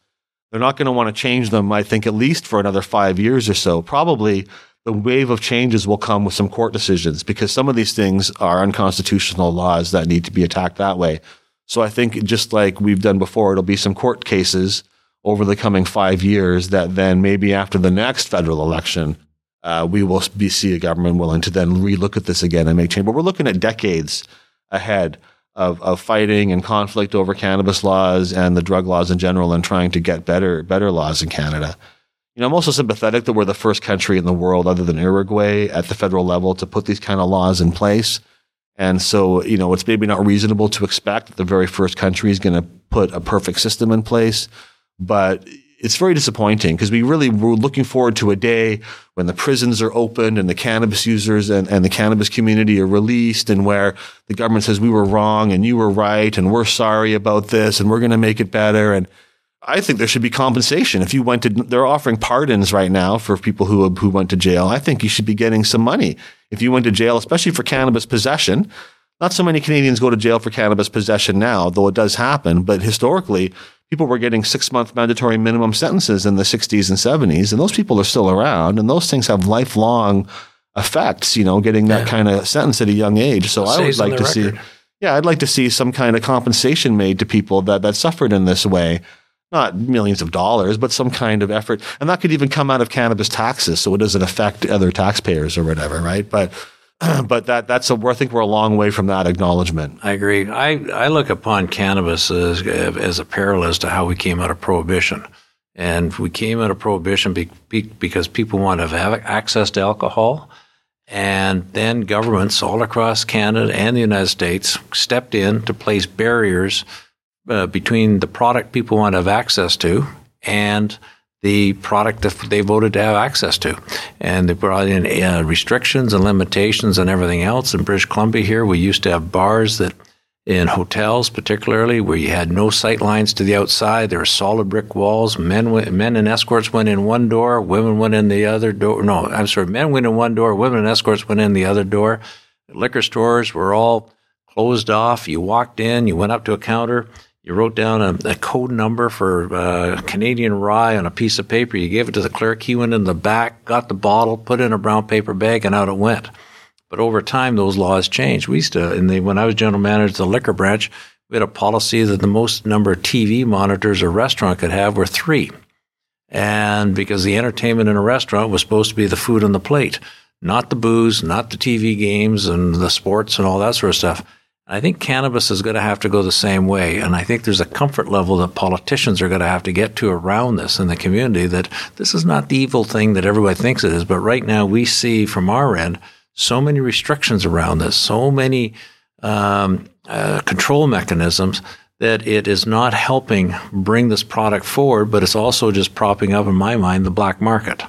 They're not going to want to change them. I think at least for another five years or so. Probably the wave of changes will come with some court decisions because some of these things are unconstitutional laws that need to be attacked that way. So I think just like we've done before, it'll be some court cases over the coming five years that then maybe after the next federal election uh, we will be see a government willing to then relook at this again and make change. But we're looking at decades ahead of, of fighting and conflict over cannabis laws and the drug laws in general and trying to get better better laws in Canada. You know, I'm also sympathetic that we're the first country in the world other than Uruguay at the federal level to put these kind of laws in place. And so, you know, it's maybe not reasonable to expect that the very first country is going to put a perfect system in place. But it's very disappointing because we really were looking forward to a day when the prisons are opened and the cannabis users and, and the cannabis community are released and where the government says we were wrong and you were right and we're sorry about this and we're going to make it better. And I think there should be compensation. If you went to, they're offering pardons right now for people who, who went to jail. I think you should be getting some money. If you went to jail, especially for cannabis possession, not so many Canadians go to jail for cannabis possession now, though it does happen. But historically, people were getting six month mandatory minimum sentences in the 60s and 70s, and those people are still around, and those things have lifelong effects, you know, getting that yeah. kind of sentence at a young age. So I would like to record. see, yeah, I'd like to see some kind of compensation made to people that, that suffered in this way. Not millions of dollars, but some kind of effort. And that could even come out of cannabis taxes. So it doesn't affect other taxpayers or whatever, right? But but that that's a, I think we're a long way from that acknowledgement. I agree. I, I look upon cannabis as, as a parallel as to how we came out of prohibition. And we came out of prohibition be, be, because people wanted to have access to alcohol. And then governments all across Canada and the United States stepped in to place barriers uh, between the product people want to have access to and the product that they voted to have access to. And they brought in uh, restrictions and limitations and everything else. In British Columbia, here, we used to have bars that in hotels, particularly where you had no sight lines to the outside. There were solid brick walls. Men, men and escorts went in one door. Women went in the other door. No, I'm sorry. Men went in one door. Women and escorts went in the other door. Liquor stores were all closed off. You walked in. You went up to a counter. You wrote down a, a code number for uh, Canadian rye on a piece of paper. You gave it to the clerk. He went in the back, got the bottle, put it in a brown paper bag, and out it went. But over time, those laws changed. We used to, in the, when I was general manager of the liquor branch, we had a policy that the most number of TV monitors a restaurant could have were three. And because the entertainment in a restaurant was supposed to be the food on the plate, not the booze, not the TV games and the sports and all that sort of stuff. I think cannabis is going to have to go the same way. And I think there's a comfort level that politicians are going to have to get to around this in the community that this is not the evil thing that everybody thinks it is. But right now we see from our end so many restrictions around this, so many um, uh, control mechanisms that it is not helping bring this product forward, but it's also just propping up, in my mind, the black market.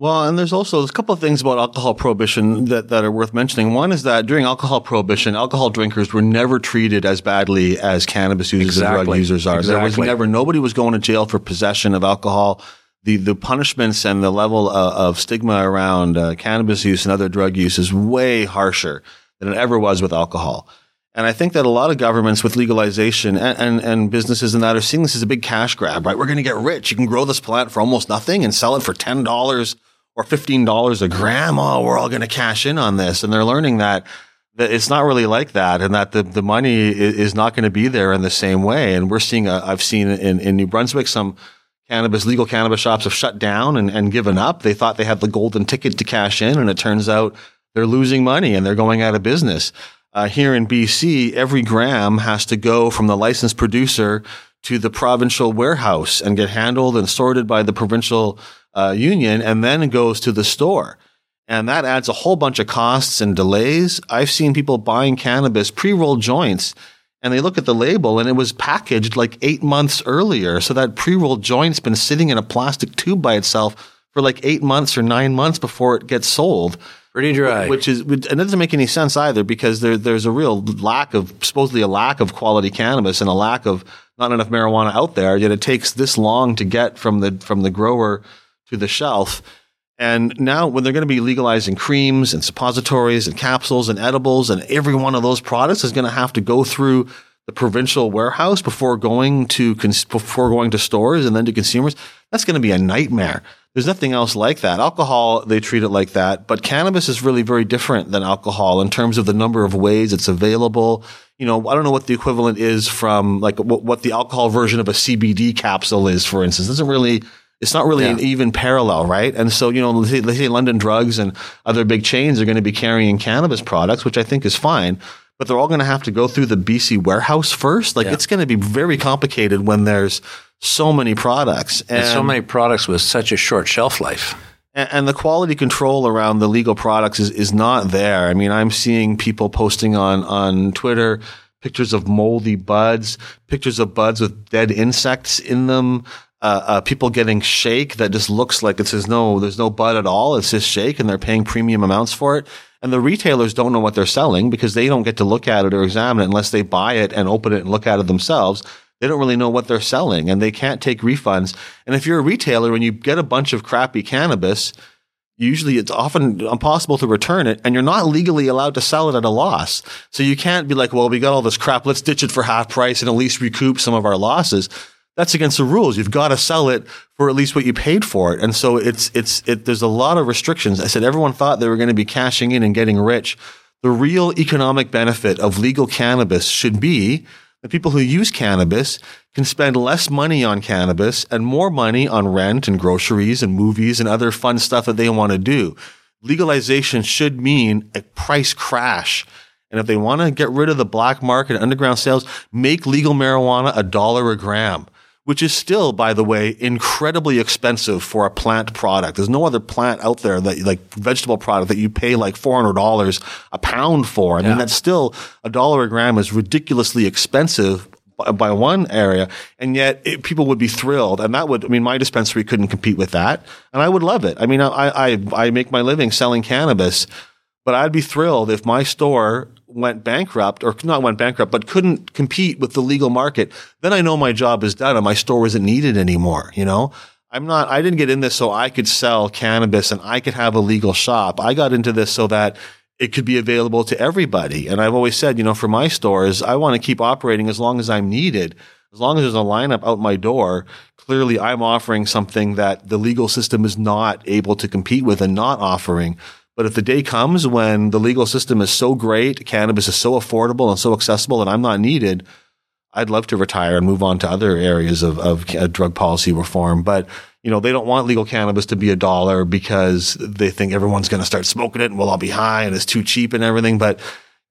Well, and there's also a couple of things about alcohol prohibition that, that are worth mentioning. One is that during alcohol prohibition, alcohol drinkers were never treated as badly as cannabis users exactly. and drug users are. Exactly. There was never, nobody was going to jail for possession of alcohol. The, the punishments and the level of, of stigma around uh, cannabis use and other drug use is way harsher than it ever was with alcohol. And I think that a lot of governments with legalization and, and, and, businesses and that are seeing this as a big cash grab, right? We're going to get rich. You can grow this plant for almost nothing and sell it for $10 or $15 a gram. Oh, we're all going to cash in on this. And they're learning that, that it's not really like that and that the, the money is not going to be there in the same way. And we're seeing, i have seen in, in New Brunswick, some cannabis, legal cannabis shops have shut down and, and given up. They thought they had the golden ticket to cash in and it turns out they're losing money and they're going out of business. Uh, here in BC, every gram has to go from the licensed producer to the provincial warehouse and get handled and sorted by the provincial uh, union and then goes to the store. And that adds a whole bunch of costs and delays. I've seen people buying cannabis, pre-rolled joints, and they look at the label and it was packaged like eight months earlier. So that pre-rolled joint's been sitting in a plastic tube by itself for like eight months or nine months before it gets sold. Pretty dry. Which is, and it doesn't make any sense either because there, there's a real lack of, supposedly a lack of quality cannabis and a lack of not enough marijuana out there. Yet it takes this long to get from the, from the grower to the shelf. And now when they're going to be legalizing creams and suppositories and capsules and edibles and every one of those products is going to have to go through the provincial warehouse before going to cons- before going to stores and then to consumers, that's going to be a nightmare. There's nothing else like that. Alcohol, they treat it like that, but cannabis is really very different than alcohol in terms of the number of ways it's available. You know, I don't know what the equivalent is from like what, what the alcohol version of a CBD capsule is, for instance. It doesn't really it's not really yeah. an even parallel, right? And so, you know, let's say, let's say London Drugs and other big chains are going to be carrying cannabis products, which I think is fine, but they're all going to have to go through the BC warehouse first. Like yeah. it's going to be very complicated when there's so many products and, and, so many products with such a short shelf life. And, and the quality control around the legal products is, is not there. I mean, I'm seeing people posting on, on Twitter pictures of moldy buds, pictures of buds with dead insects in them uh, uh, people getting shake that just looks like it says no, there's no bud at all. It's just shake and they're paying premium amounts for it. And the retailers don't know what they're selling because they don't get to look at it or examine it unless they buy it and open it and look at it themselves. They don't really know what they're selling and they can't take refunds. And if you're a retailer and you get a bunch of crappy cannabis, usually it's often impossible to return it and you're not legally allowed to sell it at a loss. So you can't be like, well, we got all this crap. Let's ditch it for half price and at least recoup some of our losses that's against the rules. You've got to sell it for at least what you paid for it. And so it's, it's, it, there's a lot of restrictions. I said everyone thought they were going to be cashing in and getting rich. The real economic benefit of legal cannabis should be that people who use cannabis can spend less money on cannabis and more money on rent and groceries and movies and other fun stuff that they want to do. Legalization should mean a price crash and if they want to get rid of the black market and underground sales, make legal marijuana a dollar a gram which is still, by the way, incredibly expensive for a plant product. There's no other plant out there that like vegetable product that you pay like $400 a pound for. I yeah. mean, that's still a dollar a gram is ridiculously expensive by one area, and yet it, people would be thrilled, and that would. I mean, my dispensary couldn't compete with that, and I would love it. I mean, I I, I make my living selling cannabis, but I'd be thrilled if my store went bankrupt or not went bankrupt, but couldn't compete with the legal market, then I know my job is done and my store isn't needed anymore. You know, I'm not, I didn't get in this so I could sell cannabis and I could have a legal shop. I got into this so that it could be available to everybody. And I've always said, you know, for my stores, I want to keep operating as long as I'm needed. As long as there's a lineup out my door, clearly I'm offering something that the legal system is not able to compete with and not offering. But if the day comes when the legal system is so great, cannabis is so affordable and so accessible, and I'm not needed, I'd love to retire and move on to other areas of, of drug policy reform. But, you know, they don't want legal cannabis to be a dollar because they think everyone's going to start smoking it and we'll all be high and it's too cheap and everything. But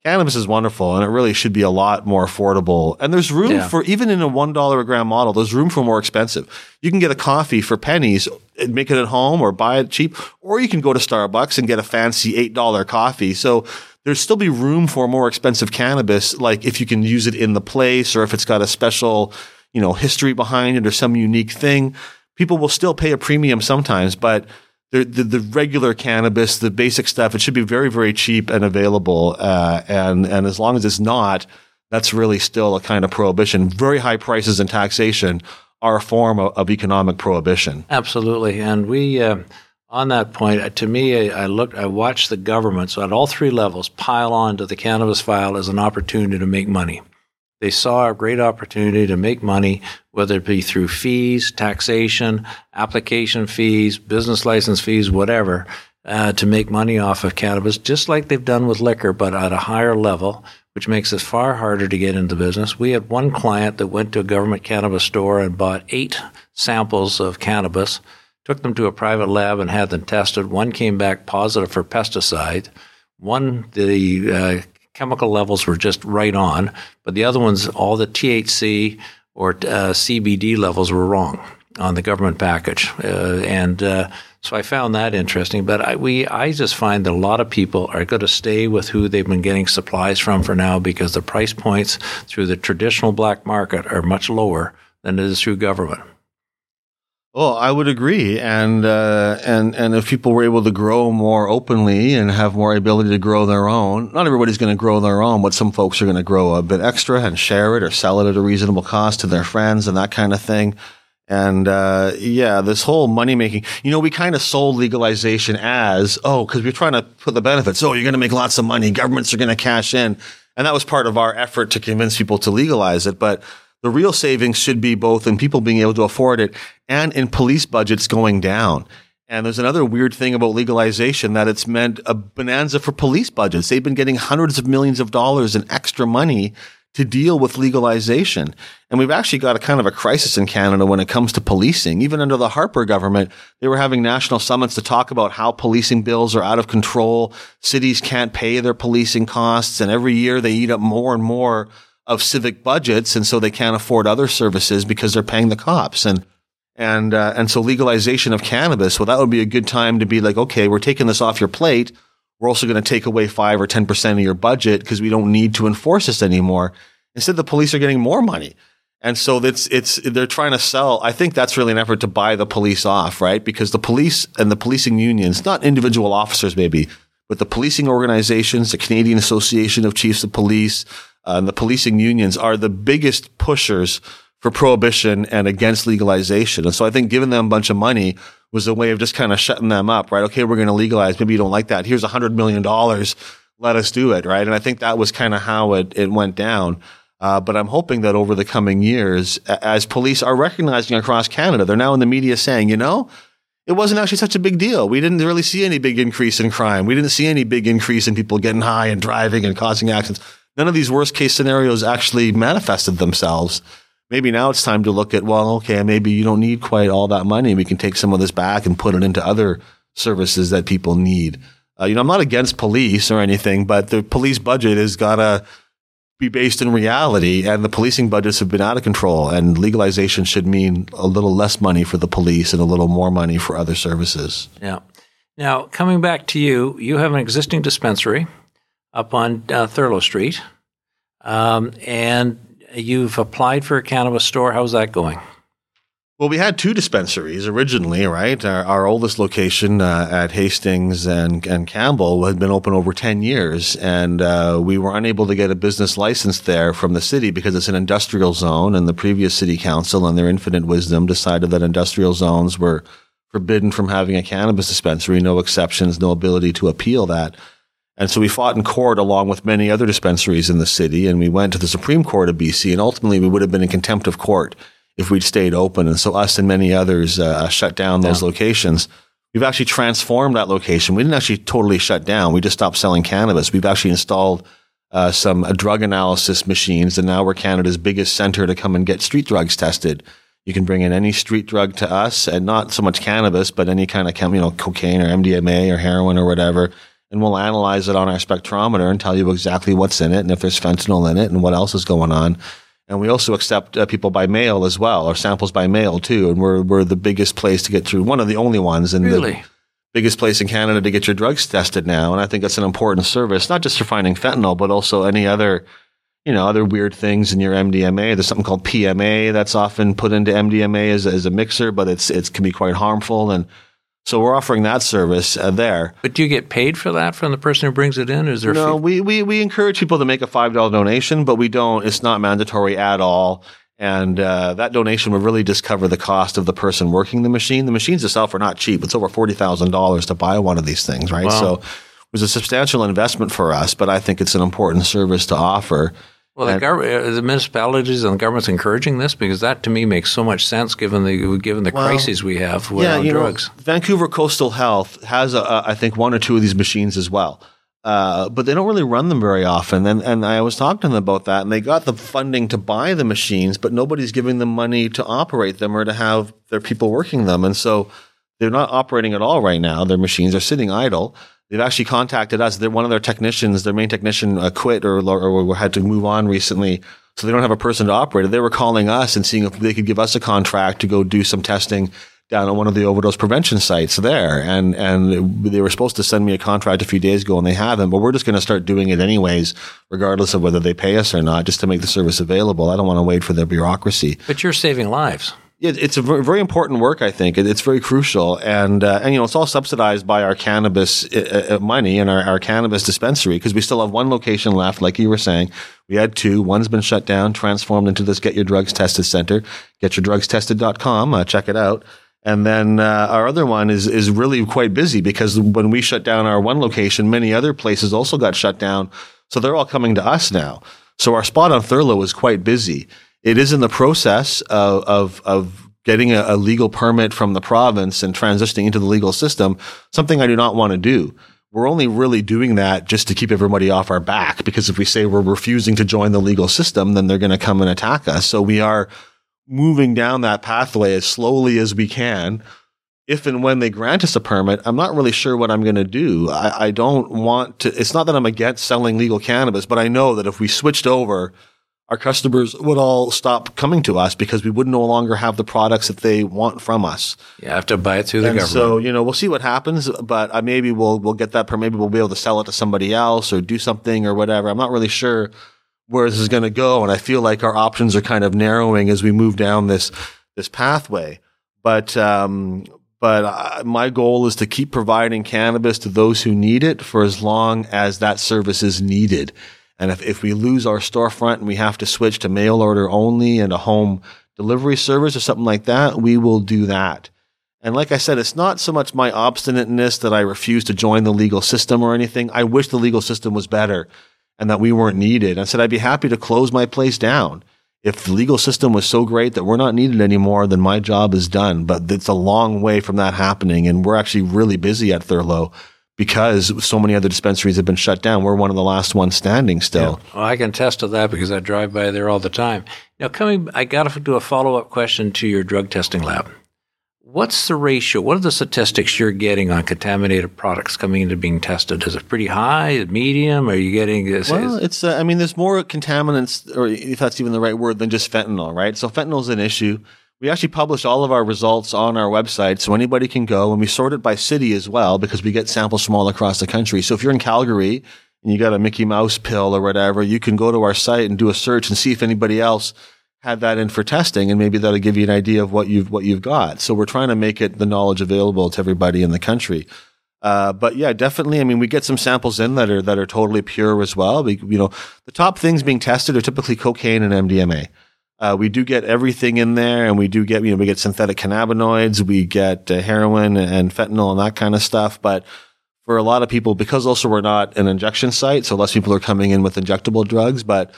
cannabis is wonderful and it really should be a lot more affordable. And there's room yeah. for, even in a $1 a gram model, there's room for more expensive. You can get a coffee for pennies and make it at home or buy it cheap, or you can go to Starbucks and get a fancy $8 coffee. So there's still be room for more expensive cannabis, like if you can use it in the place or if it's got a special, you know, history behind it or some unique thing. People will still pay a premium sometimes, but the, the, the, regular cannabis, the basic stuff, it should be very, very cheap and available. Uh, and, and as long as it's not, that's really still a kind of prohibition. Very high prices and taxation are a form of, of economic prohibition. Absolutely. And we, uh, on that point, to me, I, I looked, I watched the government, so at all three levels, pile on to the cannabis file as an opportunity to make money. They saw a great opportunity to make money, whether it be through fees, taxation, application fees, business license fees, whatever, uh, to make money off of cannabis, just like they've done with liquor, but at a higher level, which makes it far harder to get into business. We had one client that went to a government cannabis store and bought eight samples of cannabis, took them to a private lab and had them tested. One came back positive for pesticide. One, the uh, chemical levels were just right on, but the other ones, all the THC or uh, CBD levels were wrong on the government package, uh, and uh, so I found that interesting. But I, we, I just find that a lot of people are going to stay with who they've been getting supplies from for now because the price points through the traditional black market are much lower than it is through government. Well, I would agree, and uh, and and if people were able to grow more openly and have more ability to grow their own, not everybody's going to grow their own, but some folks are going to grow a bit extra and share it or sell it at a reasonable cost to their friends and that kind of thing. And uh, yeah, this whole money making, you know, we kind of sold legalization as oh, because we're trying to put the benefits. Oh, you're going to make lots of money. Governments are going to cash in, and that was part of our effort to convince people to legalize it, but the real savings should be both in people being able to afford it and in police budgets going down. And there's another weird thing about legalization that it's meant a bonanza for police budgets. They've been getting hundreds of millions of dollars in extra money to deal with legalization. And we've actually got a kind of a crisis in Canada when it comes to policing. Even under the Harper government, they were having national summits to talk about how policing bills are out of control. Cities can't pay their policing costs. And every year they eat up more and more of civic budgets, and so they can't afford other services because they're paying the cops. And and uh, and so legalization of cannabis, well, that would be a good time to be like, okay, we're taking this off your plate. We're also going to take away five or ten percent of your budget because we don't need to enforce this anymore. Instead, the police are getting more money. And so it's, it's, they're trying to sell. I think that's really an effort to buy the police off, right? Because the police and the policing unions, not individual officers maybe, but the policing organizations, the Canadian Association of Chiefs of Police, uh, and the policing unions are the biggest pushers for prohibition and against legalization. And so I think giving them a bunch of money was a way of just kind of shutting them up, right? Okay, we're going to legalize. Maybe you don't like that. Here's a hundred million dollars. Let us do it, right? And I think that was kind of how it, it went down. Uh, but I'm hoping that over the coming years, as police are recognizing across Canada, they're now in the media saying, you know, it wasn't actually such a big deal. We didn't really see any big increase in crime. We didn't see any big increase in people getting high and driving and causing accidents none of these worst case scenarios actually manifested themselves. Maybe now it's time to look at, well, okay, maybe you don't need quite all that money. We can take some of this back and put it into other services that people need. Uh, you know, I'm not against police or anything, but the police budget has got to be based in reality, and the policing budgets have been out of control. And legalization should mean a little less money for the police and a little more money for other services. Yeah. Now, coming back to you, you have an existing dispensary up on uh, Thurlow Street, um, and you've applied for a cannabis store. How's that going? Well, we had two dispensaries originally, right? Our, our oldest location uh, at Hastings and, and Campbell had been open over 10 years, and uh, we were unable to get a business license there from the city because it's an industrial zone, and the previous city council, in their infinite wisdom, decided that industrial zones were forbidden from having a cannabis dispensary, no exceptions, no ability to appeal that. And so we fought in court along with many other dispensaries in the city, and we went to the Supreme Court of BC, and ultimately we would have been in contempt of court if we'd stayed open. And so us and many others uh, shut down those yeah. locations. We've actually transformed that location. We didn't actually totally shut down. We just stopped selling cannabis. We've actually installed uh, some uh, drug analysis machines, and now we're Canada's biggest center to come and get street drugs tested. You can bring in any street drug to us, and not so much cannabis, but any kind of, you know, cocaine or MDMA or heroin or whatever and we'll analyze it on our spectrometer and tell you exactly what's in it and if there's fentanyl in it and what else is going on. And we also accept uh, people by mail as well, or samples by mail too. And we're we're the biggest place to get through, one of the only ones, in really? the biggest place in Canada to get your drugs tested now. And I think that's an important service, not just for finding fentanyl, but also any other, you know, other weird things in your MDMA. There's something called PMA that's often put into MDMA as, as a mixer, but it's it can be quite harmful and so we're offering that service uh, there. But do you get paid for that from the person who brings it in? Is there no? We, we we encourage people to make a five dollar donation, but we don't. It's not mandatory at all. And uh, that donation would really just cover the cost of the person working the machine. The machines itself are not cheap. It's over forty thousand dollars to buy one of these things, right? Wow. So it was a substantial investment for us, but I think it's an important service to offer. Well, the, gov- the municipalities and the government's encouraging this because that to me makes so much sense given the given the well, crises we have with yeah, drugs. Know, Vancouver Coastal Health has, a, a, I think, one or two of these machines as well. Uh, but they don't really run them very often. And, and I was talking to them about that, and they got the funding to buy the machines, but nobody's giving them money to operate them or to have their people working them. And so they're not operating at all right now. Their machines are sitting idle they've actually contacted us. They're one of their technicians, their main technician uh, quit or, or, had to move on recently. So they don't have a person to operate it. They were calling us and seeing if they could give us a contract to go do some testing down at one of the overdose prevention sites there. And, and they were supposed to send me a contract a few days ago and they haven't, but we're just going to start doing it anyways, regardless of whether they pay us or not, just to make the service available. I don't want to wait for their bureaucracy. But you're saving lives. Yeah, it's a very important work. I think it's very crucial, and uh, and you know it's all subsidized by our cannabis uh, uh money and our, our cannabis dispensary because we still have one location left. Like you were saying, we had two. One's been shut down, transformed into this Get Your Drugs Tested Center. GetYourDrugsTested.com. Uh, check it out. And then uh, our other one is is really quite busy because when we shut down our one location, many other places also got shut down. So they're all coming to us now. So our spot on Thurlow is quite busy it is in the process of, of, of getting a, a, legal permit from the province and transitioning into the legal system, something I do not want to do. We're only really doing that just to keep everybody off our back because if we say we're refusing to join the legal system, then they're going to come and attack us. So we are moving down that pathway as slowly as we can. If and when they grant us a permit, I'm not really sure what I'm going to do. I, I don't want to, it's not that I'm against selling legal cannabis, but I know that if we switched over our customers would all stop coming to us because we would no longer have the products that they want from us. You have to buy it through the and government. So you know, we'll see what happens, but uh, maybe we'll we'll get that. Per- maybe we'll be able to sell it to somebody else or do something or whatever. I'm not really sure where this is going to go, and I feel like our options are kind of narrowing as we move down this this pathway. But um, but uh, my goal is to keep providing cannabis to those who need it for as long as that service is needed. And if, if we lose our storefront and we have to switch to mail order only and a home delivery service or something like that, we will do that. And like I said, it's not so much my obstinateness that I refuse to join the legal system or anything. I wish the legal system was better and that we weren't needed. I said I'd be happy to close my place down. If the legal system was so great that we're not needed anymore, then my job is done. But it's a long way from that happening. And we're actually really busy at Thurlow because so many other dispensaries have been shut down. We're one of the last ones standing still. Yeah. Well, I can attest to that because I drive by there all the time. Now, coming, I got to do a follow up question to your drug testing lab. What's the ratio? What are the statistics you're getting on contaminated products coming into being tested? Is it pretty high, medium? Are you getting this? Well, it's. Uh, I mean, there's more contaminants, or if that's even the right word, than just fentanyl, right? So fentanyl is an issue. We actually publish all of our results on our website so anybody can go and we sort it by city as well because we get samples from all across the country. So if you're in Calgary and you got a Mickey Mouse pill or whatever, you can go to our site and do a search and see if anybody else had that in for testing and maybe that'll give you an idea of what you've, what you've got. So we're trying to make it the knowledge available to everybody in the country. Uh, but yeah, definitely. I mean, we get some samples in that are, that are totally pure as well. We, you know, the top things being tested are typically cocaine and MDMA. Uh, we do get everything in there, and we do get you know we get synthetic cannabinoids, we get uh, heroin and fentanyl and that kind of stuff. But for a lot of people, because also we're not an injection site, so less people are coming in with injectable drugs. But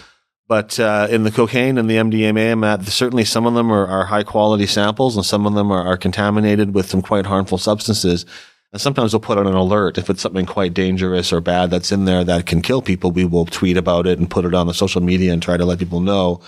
but uh, in the cocaine and the MDMA, certainly some of them are, are high quality samples, and some of them are, are contaminated with some quite harmful substances. And sometimes we'll put on an alert if it's something quite dangerous or bad that's in there that can kill people. We will tweet about it and put it on the social media and try to let people know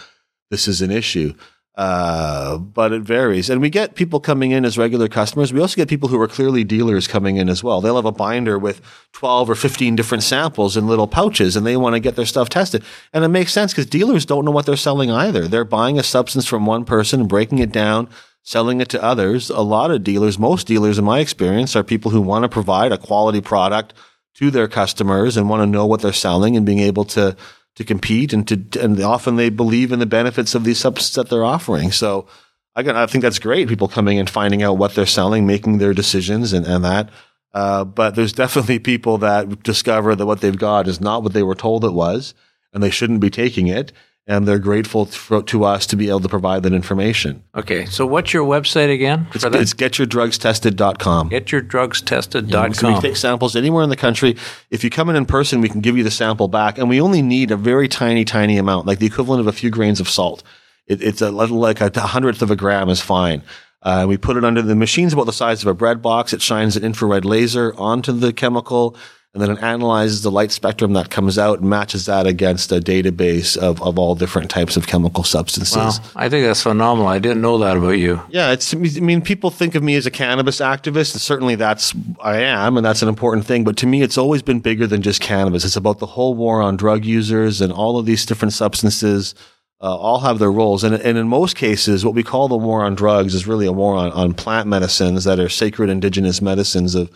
this is an issue. Uh, but it varies. And we get people coming in as regular customers. We also get people who are clearly dealers coming in as well. They'll have a binder with 12 or 15 different samples in little pouches and they want to get their stuff tested. And it makes sense because dealers don't know what they're selling either. They're buying a substance from one person and breaking it down, selling it to others. A lot of dealers, most dealers in my experience are people who want to provide a quality product to their customers and want to know what they're selling and being able to to compete and to and often they believe in the benefits of these substances that they're offering. So I, I think that's great. People coming and finding out what they're selling, making their decisions, and and that. Uh, but there's definitely people that discover that what they've got is not what they were told it was, and they shouldn't be taking it and they're grateful to, to, us to be able to provide that information. Okay, so what's your website again? It's, it's getyourdrugstested.com. Getyourdrugstested.com. Yeah, so we take samples anywhere in the country. If you come in in person, we can give you the sample back, and we only need a very tiny, tiny amount, like the equivalent of a few grains of salt. It, it's a little like a hundredth of a gram is fine. Uh, we put it under the machine's about the size of a bread box. It shines an infrared laser onto the chemical and then it analyzes the light spectrum that comes out and matches that against a database of, of all different types of chemical substances. Wow. I think that's phenomenal. I didn't know that about you. Yeah, it's I mean people think of me as a cannabis activist and certainly that's I am and that's an important thing, but to me it's always been bigger than just cannabis. It's about the whole war on drug users and all of these different substances uh, all have their roles. And, and in most cases, what we call the war on drugs is really a war on, on plant medicines that are sacred indigenous medicines of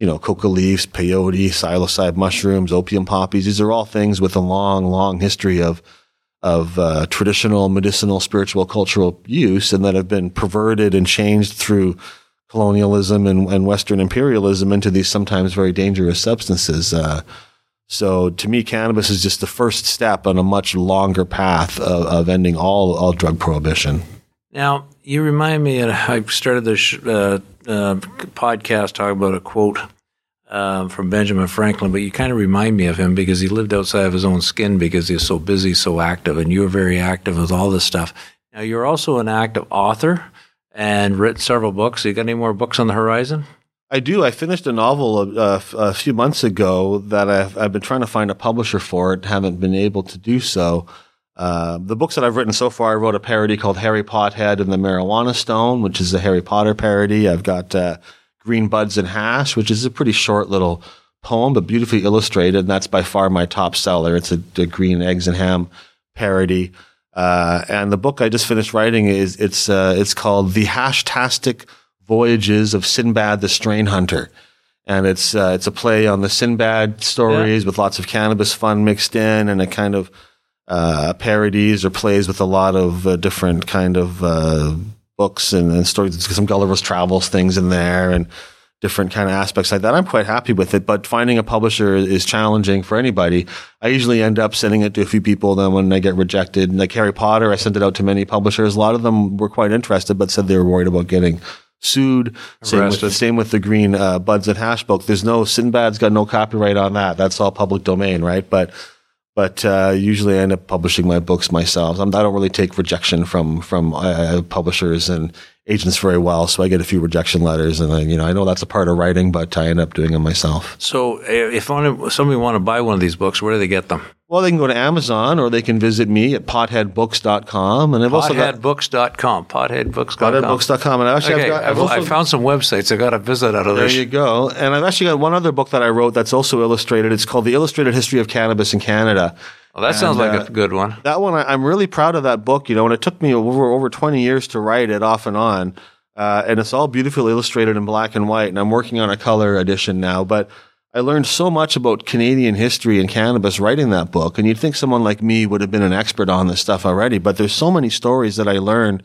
you know, coca leaves, peyote, psilocybe mushrooms, opium poppies. These are all things with a long, long history of of uh, traditional medicinal, spiritual, cultural use, and that have been perverted and changed through colonialism and, and Western imperialism into these sometimes very dangerous substances. Uh, so to me, cannabis is just the first step on a much longer path of, of ending all, all drug prohibition. Now, you remind me, and I started this uh, uh, podcast talking about a quote uh, from Benjamin Franklin, but you kind of remind me of him because he lived outside of his own skin because he was so busy, so active, and you were very active with all this stuff. Now, you're also an active author and written several books. You got any more books on the horizon? I do. I finished a novel a, a few months ago that I've, I've, been trying to find a publisher for it, haven't been able to do so. Uh, the books that I've written so far, I wrote a parody called Harry Pothead and the Marijuana Stone, which is a Harry Potter parody. I've got uh, Green Buds and Hash, which is a pretty short little poem, but beautifully illustrated. And that's by far my top seller. It's a, a green eggs and ham parody. Uh, and the book I just finished writing is it's uh, it's called The Hashtastic Voyages of Sinbad the Strain Hunter, and it's uh, it's a play on the Sinbad stories yeah. with lots of cannabis fun mixed in and a kind of uh, parodies or plays with a lot of uh, different kind of uh, books and, and stories. Some Gulliver's Travels things in there and different kind of aspects like that. I'm quite happy with it, but finding a publisher is challenging for anybody. I usually end up sending it to a few people. Then when I get rejected, like Harry Potter, I sent it out to many publishers. A lot of them were quite interested, but said they were worried about getting sued. Same with, same with, the green uh, buds and hash book. There's no Sinbad's got no copyright on that. That's all public domain, right? But but uh, usually I end up publishing my books myself. I'm, I do not really take rejection from from uh, publishers and agents very well, so I get a few rejection letters, and I, you know I know that's a part of writing, but I end up doing them myself. So, if somebody want to buy one of these books, where do they get them? Well, they can go to Amazon or they can visit me at potheadbooks.com. And I've also got potheadbooks.com. Potheadbooks.com. Potheadbooks.com. And I've actually okay, got, I've, I've also, I found some websites. I got to visit out of there. There you go. And I've actually got one other book that I wrote that's also illustrated. It's called The Illustrated History of Cannabis in Canada. Well, that and, sounds like uh, a good one. That one, I, am really proud of that book. You know, and it took me over over 20 years to write it off and on. Uh, and it's all beautifully illustrated in black and white. And I'm working on a color edition now. But I learned so much about Canadian history and cannabis writing that book. And you'd think someone like me would have been an expert on this stuff already, but there's so many stories that I learned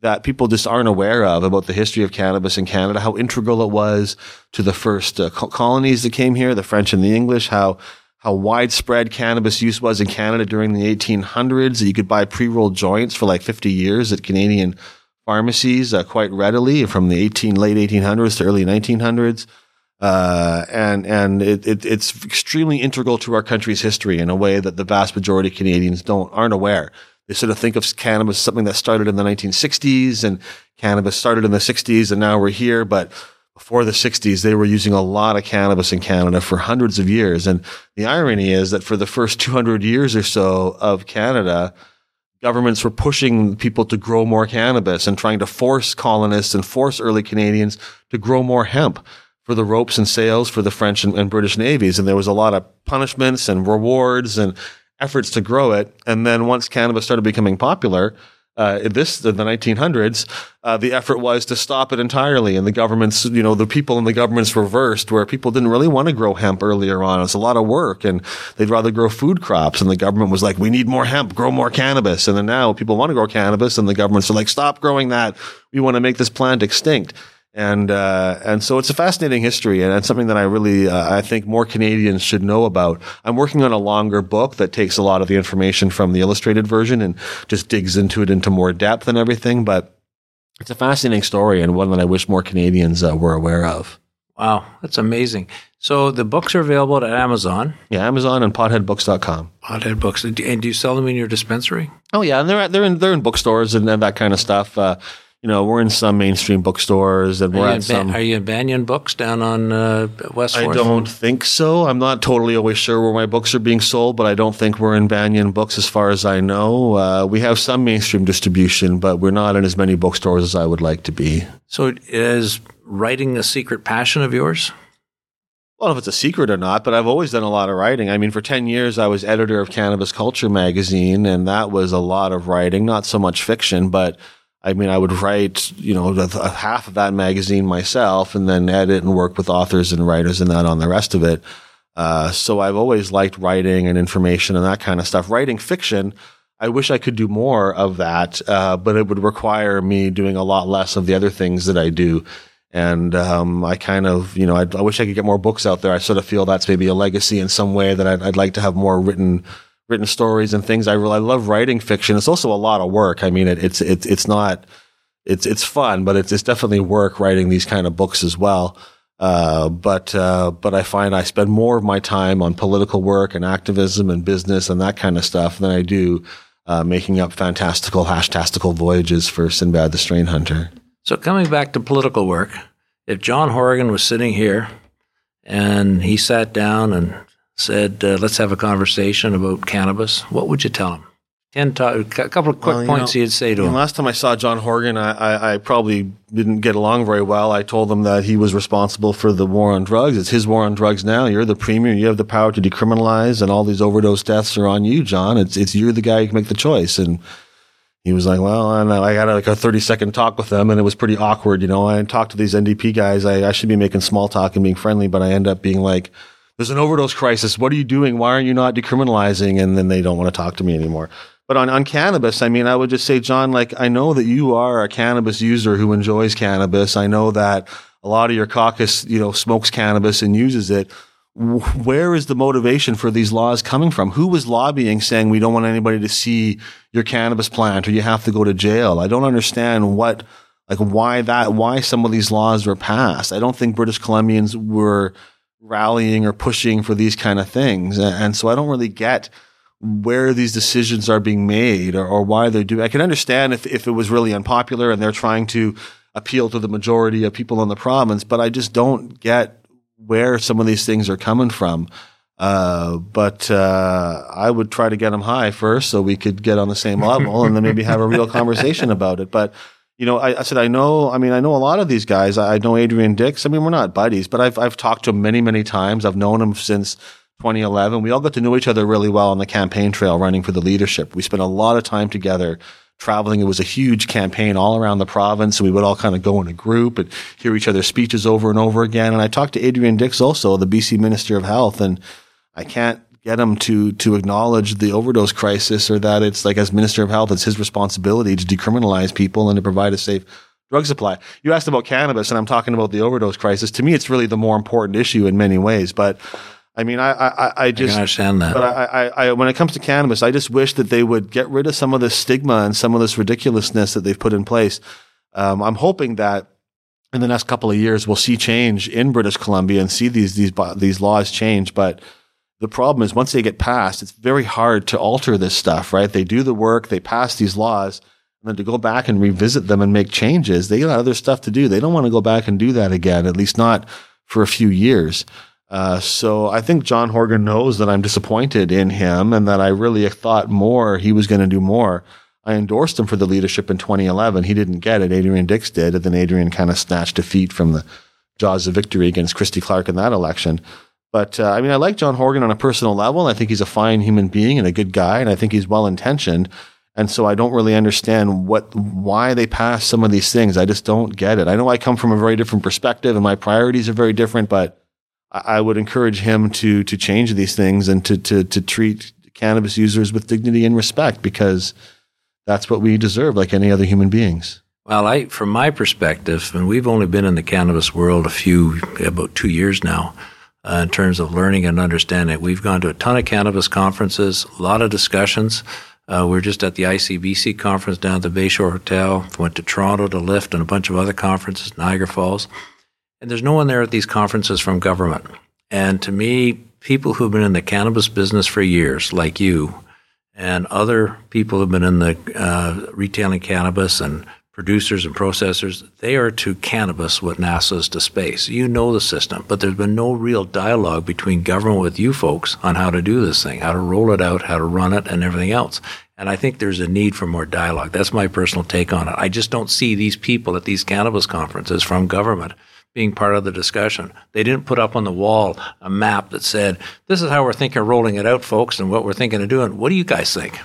that people just aren't aware of about the history of cannabis in Canada, how integral it was to the first uh, colonies that came here, the French and the English, how how widespread cannabis use was in Canada during the 1800s. You could buy pre-rolled joints for like 50 years at Canadian pharmacies uh, quite readily from the 18 late 1800s to early 1900s. Uh, and and it, it, it's extremely integral to our country's history in a way that the vast majority of Canadians don't aren't aware. They sort of think of cannabis as something that started in the 1960s, and cannabis started in the 60s, and now we're here. But before the 60s, they were using a lot of cannabis in Canada for hundreds of years. And the irony is that for the first 200 years or so of Canada, governments were pushing people to grow more cannabis and trying to force colonists and force early Canadians to grow more hemp for the ropes and sails for the French and, and British navies. And there was a lot of punishments and rewards and efforts to grow it. And then once cannabis started becoming popular, uh, in this the 1900s, uh, the effort was to stop it entirely, and the governments, you know, the people in the governments reversed, where people didn't really want to grow hemp earlier on. It's a lot of work, and they'd rather grow food crops. And the government was like, "We need more hemp, grow more cannabis." And then now people want to grow cannabis, and the governments are like, "Stop growing that. We want to make this plant extinct." And uh, and so it's a fascinating history, and it's something that I really uh, I think more Canadians should know about. I'm working on a longer book that takes a lot of the information from the illustrated version and just digs into it into more depth and everything. But it's a fascinating story and one that I wish more Canadians uh, were aware of. Wow, that's amazing. So the books are available at Amazon. Yeah, Amazon and potheadbooks.com. Pothead Books. And do you sell them in your dispensary? Oh yeah, and they're they're in they're in bookstores and, and that kind of stuff. Uh, you know, we're in some mainstream bookstores and we're are at you, some. Ba- are you in Banyen Books down on uh, West I don't think so. I'm not totally always sure where my books are being sold, but I don't think we're in Banyen Books as far as I know. Uh, we have some mainstream distribution, but we're not in as many bookstores as I would like to be. So is writing a secret passion of yours? Well, if it's a secret or not, but I've always done a lot of writing. I mean, for 10 years, I was editor of Cannabis Culture magazine, and that was a lot of writing, not so much fiction, but I mean, I would write, you know, half of that magazine myself and then edit and work with authors and writers and that on the rest of it. Uh, so I've always liked writing and information and that kind of stuff. Writing fiction, I wish I could do more of that, uh, but it would require me doing a lot less of the other things that I do. And um, I kind of, you know, I'd, i wish I could get more books out there. I sort of feel that's maybe a legacy in some way that I'd, I'd like to have more written written stories and things. I really I love writing fiction. It's also a lot of work. I mean, it, it's it's it's not it's it's fun, but it's it's definitely work writing these kind of books as well. Uh, but uh, but I find I spend more of my time on political work and activism and business and that kind of stuff than I do uh, making up fantastical hashtastical voyages for Sinbad the Strain Hunter. So coming back to political work, if John Horgan was sitting here and he sat down and said, uh, "Let's have a conversation about cannabis," what would you tell him? Ten, to- a couple of quick Well, points know, you'd say to him. last time I saw John Horgan, I, I, I probably didn't get along very well. I told him that he was responsible for the war on drugs. It's his war on drugs now. You're the premier. You have the power to decriminalize, and all these overdose deaths are on you, John. It's it's you're the guy who can make the choice. And he was like, "Well, I know. I had like a 30 second talk with them, and it was pretty awkward. You know, I talked to these NDP guys. I, I should be making small talk and being friendly, but I end up being like." There's an overdose crisis. What are you doing? Why aren't you not decriminalizing? And then they don't want to talk to me anymore. But on, on cannabis, I mean, I would just say, John, like, I know that you are a cannabis user who enjoys cannabis. I know that a lot of your caucus, you know, smokes cannabis and uses it. Where is the motivation for these laws coming from? Who was lobbying saying we don't want anybody to see your cannabis plant or you have to go to jail? I don't understand what, like, why that, why some of these laws were passed. I don't think British Columbians were rallying or pushing for these kind of things. And so I don't really get where these decisions are being made or, or why they're doing. I can understand if, if it was really unpopular and they're trying to appeal to the majority of people in the province, but I just don't get where some of these things are coming from. Uh, but uh, I would try to get them high first so we could get on the same level and then maybe have a real conversation about it. But you know, I, I, said I know. I mean, I know a lot of these guys. I, I know Adrian Dix. I mean, we're not buddies, but I've I've talked to him many many times. I've known him since 2011. We all got to know each other really well on the campaign trail running for the leadership. We spent a lot of time together traveling. It was a huge campaign all around the province. And we would all kind of go in a group and hear each other's speeches over and over again. And I talked to Adrian Dix also, the BC Minister of Health, and I can't get him to to acknowledge the overdose crisis or that it's like as Minister of Health, it's his responsibility to decriminalize people and to provide a safe drug supply. You asked about cannabis and I'm talking about the overdose crisis. To me, it's really the more important issue in many ways, but I mean, I, I, I just I understand that. But I, I, I, when it comes to cannabis, I just wish that they would get rid of some of this stigma and some of this ridiculousness that they've put in place. Um, I'm hoping that in the next couple of years we'll see change in British Columbia and see these these these laws change. But the problem is once they get passed, it's very hard to alter this stuff. Right? They do the work, they pass these laws, and then to go back and revisit them and make changes, they got other stuff to do. They don't want to go back and do that again, at least not for a few years. Uh, so I think John Horgan knows that I'm disappointed in him and that I really thought more he was going to do more. I endorsed him for the leadership in 2011. He didn't get it. Adrian Dix did. And then Adrian kind of snatched defeat from the jaws of victory against Christy Clark in that election. But uh, I mean, I like John Horgan on a personal level. And I think he's a fine human being and a good guy, and I think he's well intentioned. And so I don't really understand what why they pass some of these things. I just don't get it. I know I come from a very different perspective, and my priorities are very different. But I, I would encourage him to to change these things and to to to treat cannabis users with dignity and respect because that's what we deserve, like any other human beings. Well, I, from my perspective, and we've only been in the cannabis world a few, about two years now, uh, in terms of learning and understanding. We've gone to a ton of cannabis conferences, a lot of discussions. Uh, we are just at the ICBC conference down at the Bayshore Hotel. Went to Toronto to LIFT and a bunch of other conferences, Niagara Falls. And there's no one there at these conferences from government. And to me, people who've been in the cannabis business for years, like you, and other people who've been in the uh, retailing cannabis and producers and processors, they are to cannabis what NASA is to space. You know the system, but there's been no real dialogue between government with you folks on how to do this thing, how to roll it out, how to run it, and everything else. And I think there's a need for more dialogue. That's my personal take on it. I just don't see these people at these cannabis conferences from government being part of the discussion. They didn't put up on the wall a map that said, this is how we're thinking of rolling it out, folks, and what we're thinking of doing. What do you guys think?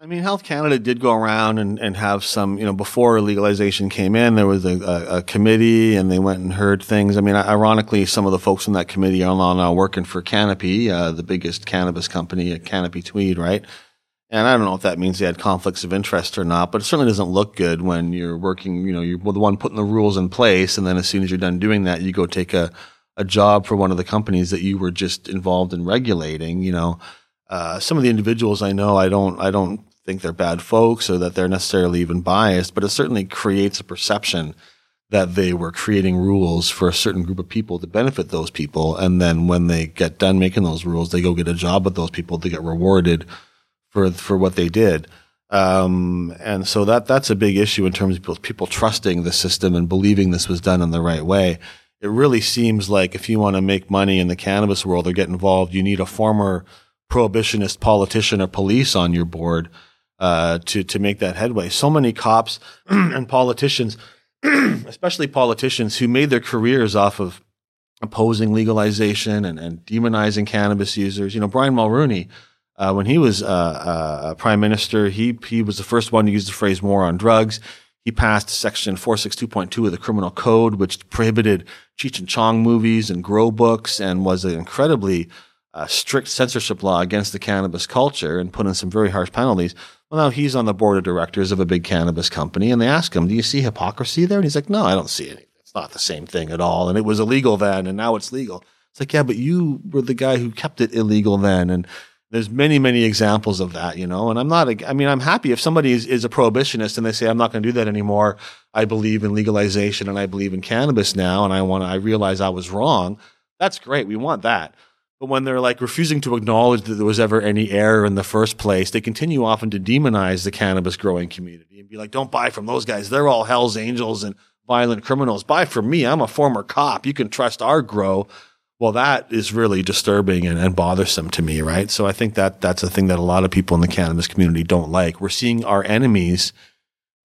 I mean, Health Canada did go around and, and have some, you know, before legalization came in, there was a, a, a, committee and they went and heard things. I mean, ironically, some of the folks in that committee are now working for Canopy, uh, the biggest cannabis company, Canopy Tweed, right? And I don't know if that means they had conflicts of interest or not, but it certainly doesn't look good when you're working, you know, you're the one putting the rules in place. And then as soon as you're done doing that, you go take a, a job for one of the companies that you were just involved in regulating, you know. Uh, some of the individuals I know, I don't, I don't think they're bad folks or that they're necessarily even biased, but it certainly creates a perception that they were creating rules for a certain group of people to benefit those people. And then when they get done making those rules, they go get a job with those people to get rewarded for, for what they did. Um, and so that, that's a big issue in terms of people, people trusting the system and believing this was done in the right way. It really seems like if you want to make money in the cannabis world or get involved, you need a former prohibitionist politician or police on your board uh, to to make that headway. So many cops and politicians, especially politicians, who made their careers off of opposing legalization and, and demonizing cannabis users. You know, Brian Mulroney, uh, when he was uh, uh, prime minister, he he was the first one to use the phrase "war on drugs." He passed Section 462.2 of the Criminal Code, which prohibited Cheech and Chong movies and grow books, and was an incredibly uh, strict censorship law against the cannabis culture, and put in some very harsh penalties. Well, now he's on the board of directors of a big cannabis company, and they ask him, "Do you see hypocrisy there?" And he's like, "No, I don't see any. It's not the same thing at all. And it was illegal then, and now it's legal." It's like, yeah, but you were the guy who kept it illegal then, and there's many, many examples of that, you know. And I'm not. A, I mean, I'm happy if somebody is, is a prohibitionist and they say, "I'm not going to do that anymore. I believe in legalization and I believe in cannabis now, and I want. I realize I was wrong." That's great. We want that. But when they're like refusing to acknowledge that there was ever any error in the first place, they continue often to demonize the cannabis growing community and be like, don't buy from those guys. They're all hell's angels and violent criminals. Buy from me. I'm a former cop. You can trust our grow. Well, that is really disturbing and, and bothersome to me, right? So I think that that's a thing that a lot of people in the cannabis community don't like. We're seeing our enemies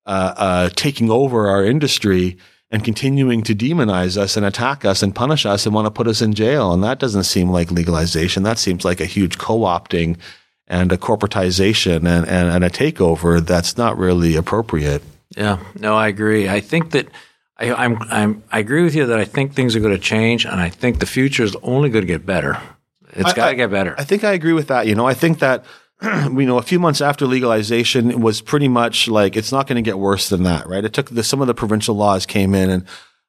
uh, uh, taking over our industry and continuing to demonize us and attack us and punish us and want to put us in jail. And that doesn't seem like legalization. That seems like a huge co-opting and a corporatization and, and, and a takeover that's not really appropriate. Yeah, no, I agree. I think that I, I'm, I'm, I agree with you that I think things are going to change, and I think the future is only going to get better. It's got to get better. I think I agree with that. You know, I think that you know, a few months after legalization, it was pretty much like it's not going to get worse than that, right? It took the, some of the provincial laws came in, and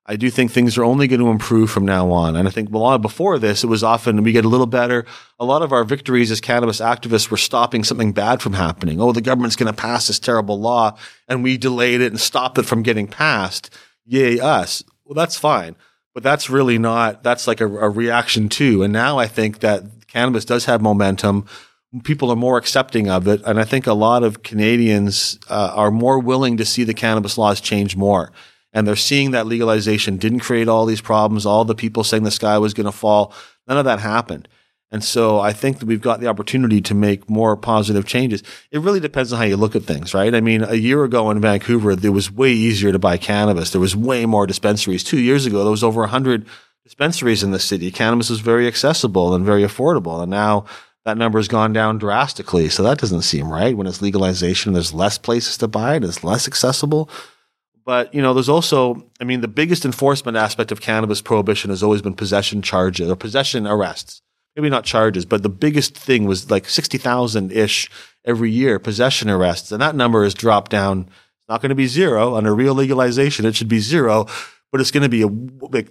I do think things are only going to improve from now on. And I think a lot uh, before this, it was often we get a little better. A lot of our victories as cannabis activists were stopping something bad from happening. Oh, the government's going to pass this terrible law, and we delayed it and stopped it from getting passed. Yay, us. Well, that's fine. But that's really not, that's like a, a reaction too. And now I think that cannabis does have momentum people are more accepting of it. And I think a lot of Canadians uh, are more willing to see the cannabis laws change more. And they're seeing that legalization didn't create all these problems. All the people saying the sky was going to fall, none of that happened. And so I think that we've got the opportunity to make more positive changes. It really depends on how you look at things, right? I mean, a year ago in Vancouver, it was way easier to buy cannabis. There was way more dispensaries. Two years ago, there was over 100 dispensaries in the city. Cannabis was very accessible and very affordable. And now that number has gone down drastically. So that doesn't seem right. When it's legalization, there's less places to buy it, it's less accessible. But, you know, there's also, I mean, the biggest enforcement aspect of cannabis prohibition has always been possession charges or possession arrests. Maybe not charges, but the biggest thing was like 60,000 ish every year possession arrests. And that number has dropped down. It's not going to be zero under real legalization. It should be zero, but it's going to be a,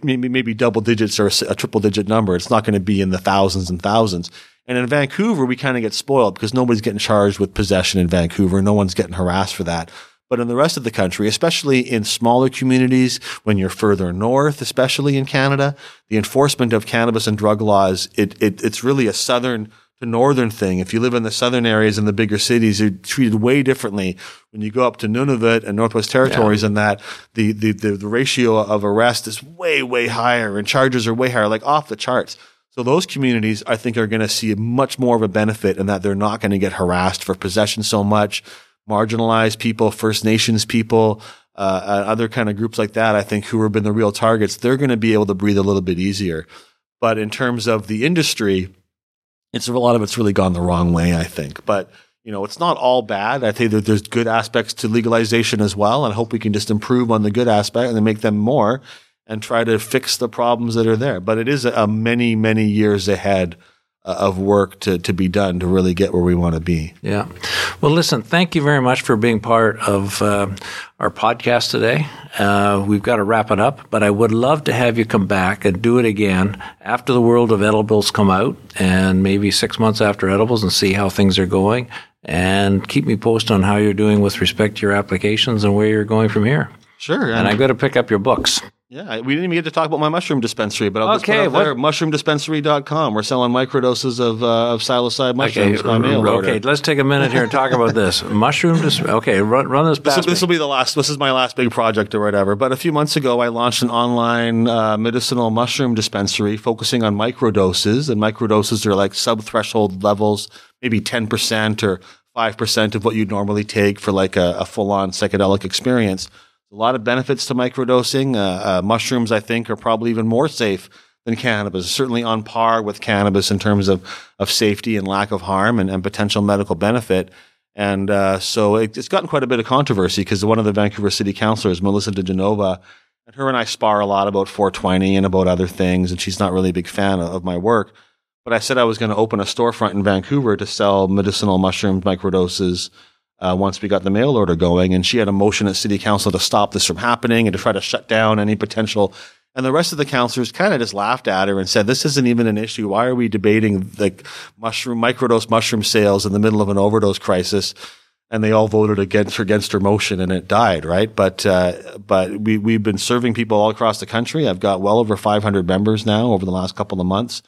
maybe, maybe double digits or a, a triple digit number. It's not going to be in the thousands and thousands. And in Vancouver, we kind of get spoiled because nobody's getting charged with possession in Vancouver. No one's getting harassed for that. But in the rest of the country, especially in smaller communities, when you're further north, especially in Canada, the enforcement of cannabis and drug laws, it, it, it's really a southern to northern thing. If you live in the southern areas in the bigger cities, you're treated way differently. When you go up to Nunavut and Northwest Territories yeah. and that, the, the, the, the ratio of arrest is way, way higher and charges are way higher, like off the charts. So those communities, I think, are going to see much more of a benefit in that they're not going to get harassed for possession so much. Marginalized people, First Nations people, uh, uh, other kind of groups like that, I think, who have been the real targets, they're going to be able to breathe a little bit easier. But in terms of the industry, it's a lot of it's really gone the wrong way, I think. But you know, it's not all bad. I think that there's good aspects to legalization as well, and I hope we can just improve on the good aspect and make them more and try to fix the problems that are there. But it is a, many, many years ahead of work to, to be done to really get where we want to be. Yeah. Well, listen, thank you very much for being part of uh, our podcast today. Uh, we've got to wrap it up, but I would love to have you come back and do it again after the world of edibles come out and maybe six months after edibles and see how things are going and keep me posted on how you're doing with respect to your applications and where you're going from here. Sure. And, and I've got to pick up your books. Yeah, we didn't even get to talk about my mushroom dispensary, but I'll okay, just put there, mushroomdispensary.com. We're selling microdoses of, uh, of psilocybin mushrooms okay, by mail Okay, order. let's take a minute here and talk about this. Mushroom, dis- okay, run, run this past This will be the last, this is my last big project or whatever. But a few months ago, I launched an online uh, medicinal mushroom dispensary focusing on microdoses. And microdoses are like sub-threshold levels, maybe 10% or 5% of what you'd normally take for like a, a full-on psychedelic experience a lot of benefits to microdosing. Uh, uh, mushrooms, I think, are probably even more safe than cannabis. Certainly on par with cannabis in terms of of safety and lack of harm and, and potential medical benefit. And uh, so it, it's gotten quite a bit of controversy because one of the Vancouver City Councilors, Melissa De Genova, and her and I spar a lot about 420 and about other things, and she's not really a big fan of, of my work. But I said I was going to open a storefront in Vancouver to sell medicinal mushrooms, microdoses, uh, once we got the mail order going. And she had a motion at city council to stop this from happening and to try to shut down any potential. And the rest of the councilors kind of just laughed at her and said, this isn't even an issue. Why are we debating like mushroom, microdose mushroom sales in the middle of an overdose crisis? And they all voted against her, against her motion and it died, right? But, uh, but we, we've been serving people all across the country. I've got well over 500 members now over the last couple of months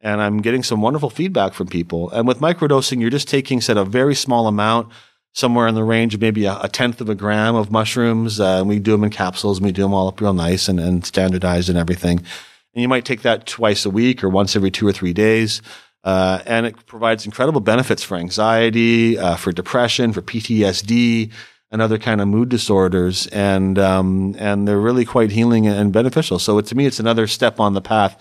and I'm getting some wonderful feedback from people. And with microdosing, you're just taking, said, a very small amount somewhere in the range of maybe a, a tenth of a gram of mushrooms. Uh, and we do them in capsules and we do them all up real nice and, and standardized and everything. And you might take that twice a week or once every two or three days. Uh, and it provides incredible benefits for anxiety, uh, for depression, for PTSD, and other kind of mood disorders. And um, and they're really quite healing and beneficial. So it, to me, it's another step on the path.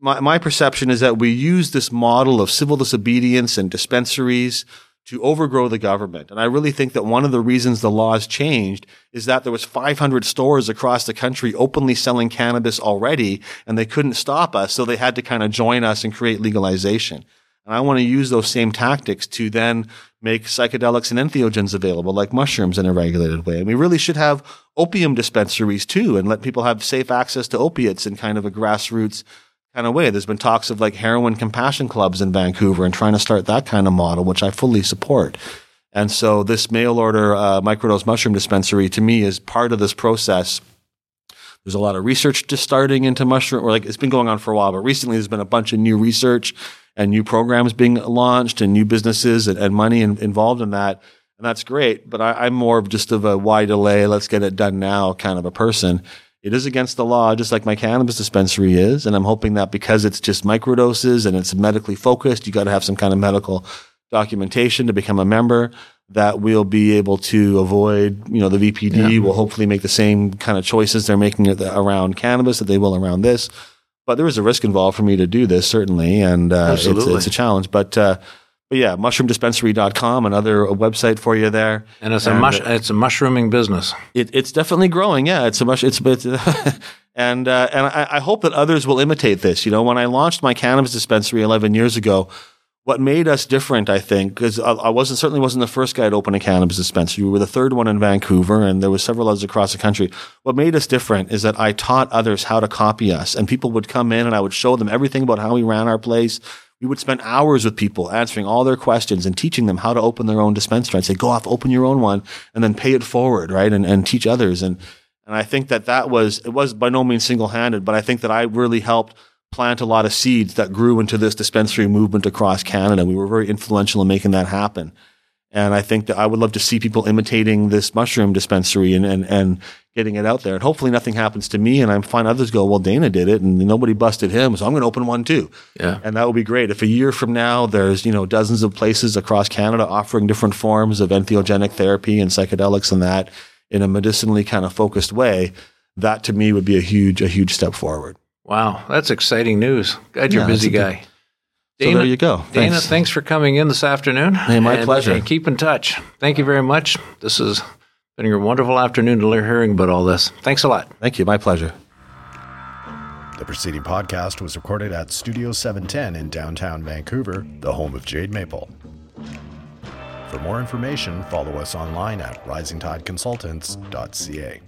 My, my perception is that we use this model of civil disobedience and dispensaries to overgrow the government. And I really think that one of the reasons the laws changed is that there was 500 stores across the country openly selling cannabis already and they couldn't stop us. So they had to kind of join us and create legalization. And I want to use those same tactics to then make psychedelics and entheogens available like mushrooms in a regulated way. And we really should have opium dispensaries too and let people have safe access to opiates in kind of a grassroots kind of way. There's been talks of like heroin compassion clubs in Vancouver and trying to start that kind of model, which I fully support. And so this mail order uh, microdose mushroom dispensary to me is part of this process. There's a lot of research just starting into mushroom, or like it's been going on for a while, but recently there's been a bunch of new research and new programs being launched and new businesses and, and money in, involved in that. And that's great. But I, I'm more of just of a why delay? Let's get it done now kind of a person. It is against the law, just like my cannabis dispensary is. And I'm hoping that because it's just microdoses and it's medically focused, you got to have some kind of medical documentation to become a member that we'll be able to avoid, you know, the VPD will hopefully make the same kind of choices they're making around cannabis that they will around this. But there is a risk involved for me to do this, certainly. And uh, it's, it's a challenge. But, uh, but yeah, mushroomdispensary.com, another website for you there. And it's a mush, it's a mushrooming business. It, it's definitely growing. Yeah, it's a much. It's it's, and uh, and I, I hope that others will imitate this. You know, when I launched my cannabis dispensary 11 years ago, what made us different, I think, because I, I wasn't certainly wasn't the first guy to open a cannabis dispensary. We were the third one in Vancouver, and there was several others across the country. What made us different is that I taught others how to copy us, and people would come in, and I would show them everything about how we ran our place. We would spend hours with people answering all their questions and teaching them how to open their own dispensary. I'd say, go off, open your own one, and then pay it forward, right, and and teach others. And and I think that that was it was by no means single handed, but I think that I really helped plant a lot of seeds that grew into this dispensary movement across Canada. We were very influential in making that happen. And I think that I would love to see people imitating this mushroom dispensary and, and, and getting it out there. And hopefully nothing happens to me and I find others go, well, Dana did it and nobody busted him. So I'm going to open one too. Yeah. And that would be great. If a year from now, there's, you know, dozens of places across Canada offering different forms of entheogenic therapy and psychedelics and that in a medicinally kind of focused way, that to me would be a huge, a huge step forward. Wow, that's exciting news. God, you're a Yeah, busy a guy. So there you go. Dana, Thanks. thanks for coming in this afternoon. Hey, my And- pleasure. and keep in touch. Thank you very much. This has been a wonderful afternoon to learn hearing about all this. Thanks a lot. Thank you. My pleasure. The preceding podcast was recorded at Studio 710 in downtown Vancouver, the home of Jade Maple. For more information, follow us online at risingtideconsultants.ca.